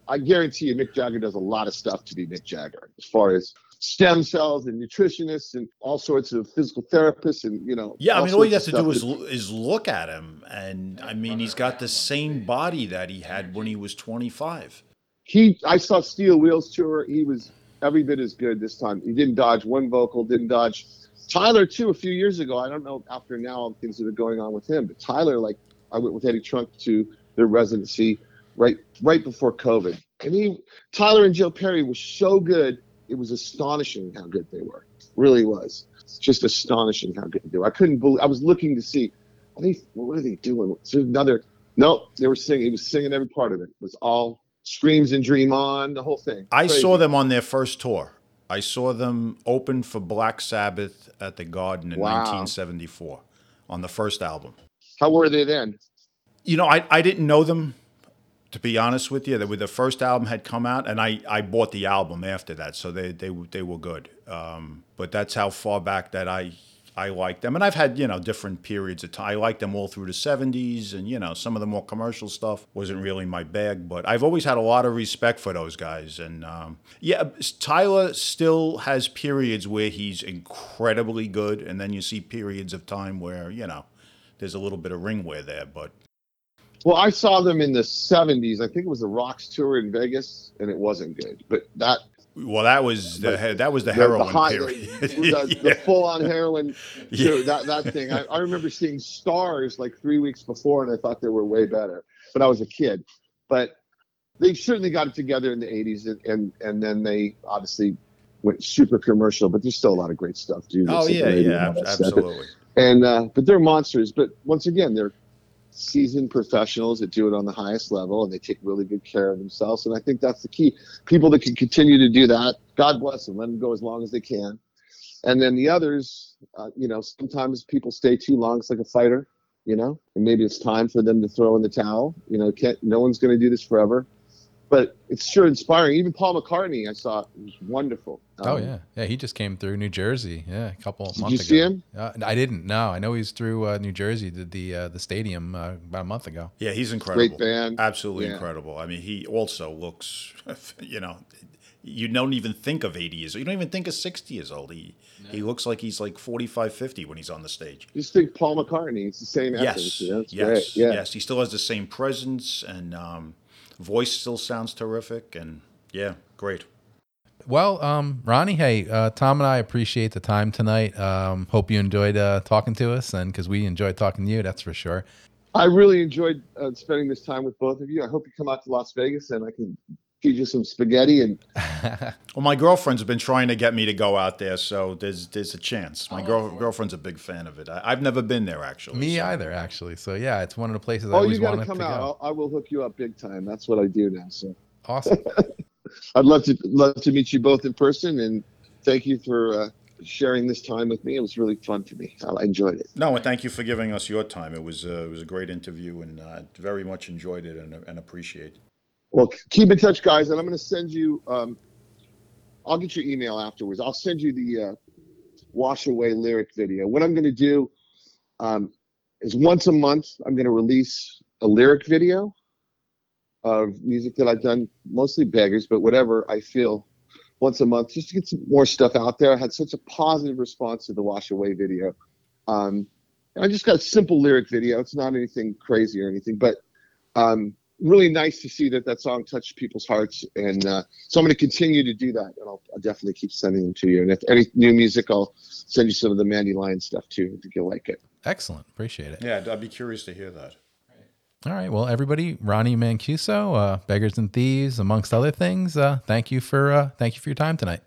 I guarantee you, Mick Jagger does a lot of stuff to be Mick Jagger as far as stem cells and nutritionists and all sorts of physical therapists and you know. Yeah, I mean, all you have to do is is look at him, and I mean, he's got the same body that he had when he was 25. He I saw Steel Wheels tour. He was every bit as good this time. He didn't dodge one vocal, didn't dodge Tyler too a few years ago. I don't know after now all the things that are going on with him, but Tyler, like I went with Eddie Trunk to their residency right right before COVID. And he Tyler and Joe Perry were so good, it was astonishing how good they were. Really was. Just astonishing how good they were. I couldn't believe I was looking to see are they what are they doing? Is another no, they were singing. He was singing every part of it. It was all screams and dream on the whole thing. I Crazy. saw them on their first tour. I saw them open for Black Sabbath at the Garden in Wow. 1974 on the first album. How were they then? You know, I, I didn't know them, to be honest with you. They were the first album had come out, and I, I bought the album after that, so they they they were good. Um, but that's how far back that I I like them, and I've had you know different periods of time. I liked them all through the '70s, and you know some of the more commercial stuff wasn't really my bag. But I've always had a lot of respect for those guys, and um, yeah, Tyler still has periods where he's incredibly good, and then you see periods of time where you know there's a little bit of ring wear there, but Well, I saw them in the '70s. I think it was the Rocks tour in Vegas, and it wasn't good. But that Well, that was the But that was the the- heroin the, high- period. the, the, the full-on heroin, Yeah. tour, that that thing. I, I remember seeing Stars like three weeks before, and I thought they were way better. But I was a kid. But they certainly got it together in the '80s, and and, and then they obviously went super commercial. But there's still a lot of great stuff, dude. Oh yeah, yeah, and all ab- that stuff. absolutely. and uh, but they're monsters. But once again, they're seasoned professionals that do it on the highest level, and they take really good care of themselves. And I think that's the key. People that can continue to do that, God bless them. Let them go as long as they can. And then the others, uh, you know, sometimes people stay too long. It's like a fighter, you know, and maybe it's time for them to throw in the towel. You know, can't, no one's going to do this forever. But it's sure inspiring. Even Paul McCartney, I saw, was wonderful. Oh Um, yeah, yeah. He just came through New Jersey. Yeah, a couple of Did months you ago. see him? Uh, I didn't. No, I know he's through uh, New Jersey. Did the uh, the stadium uh, about a month ago. Yeah, he's incredible. Great band. Absolutely Yeah. incredible. I mean, he also looks, you know, you don't even think of 80 years. Old. You don't even think of 60 years old. He he looks like he's like 45, 50 when he's on the stage. Just think Paul McCartney. It's the same Yes, essence. You know? Yes, great. Yeah. yes. He still has the same presence and um, voice still sounds terrific. And yeah, great. Well, um, Ronnie, hey, uh, Tom and I appreciate the time tonight. Um, hope you enjoyed uh, talking to us, and because we enjoyed talking to you, that's for sure. I really enjoyed uh, spending this time with both of you. I hope you come out to Las Vegas and I can feed you some spaghetti and Well, my girlfriend's been trying to get me to go out there, so there's there's a chance. My girl, girlfriend's a big fan of it. I, I've never been there actually. Me so- either, actually. So yeah, it's one of the places I oh, always you got to wanted come to out. go. I'll, I will hook you up big time. That's what I do now. So Awesome. I'd love to love to meet you both in person and thank you for uh, sharing this time with me. It was really fun for me. I enjoyed it. No, and thank you for giving us your time. It was uh, it was a great interview, and uh, very much enjoyed it and, and appreciate it. Well, keep in touch, guys, and I'm going to send you. Um, I'll get your email afterwards. I'll send you the uh, wash away lyric video. What I'm going to do um, is once a month, I'm going to release a lyric video of music that I've done, mostly beggars, but whatever I feel once a month, just to get some more stuff out there. I had such a positive response to the wash away video. Um, I just got a simple lyric video. It's not anything crazy or anything, but um, really nice to see that that song touched people's hearts, and uh, so I'm going to continue to do that, and I'll, I'll, definitely keep sending them to you. And if any new music, I'll send you some of the Mandy Lion's stuff too. I think you'll like it. Excellent, appreciate it. Yeah, I'd be curious to hear that. All right, well, everybody, Ronnie Mancuso, uh, Beggars and Thieves, amongst other things. Uh, thank you for uh, thank you for your time tonight.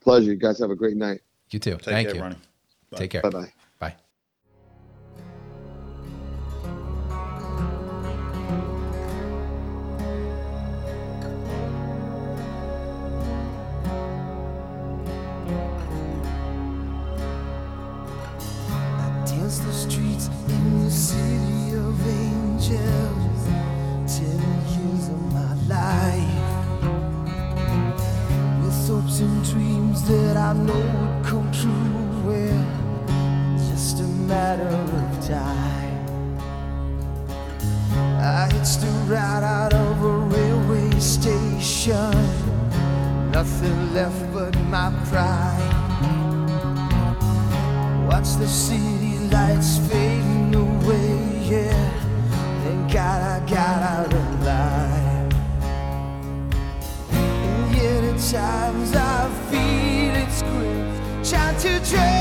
Pleasure. You guys have a great night. You too. Take thank care, you. Ronnie. Bye. Take care. Bye bye. I know would come true. Well, just a matter of time. I hitched a ride out of a railway station. Nothing left but my pride. Watch the city lights fading away, yeah. Thank God I got out alive. And yet at times I to drag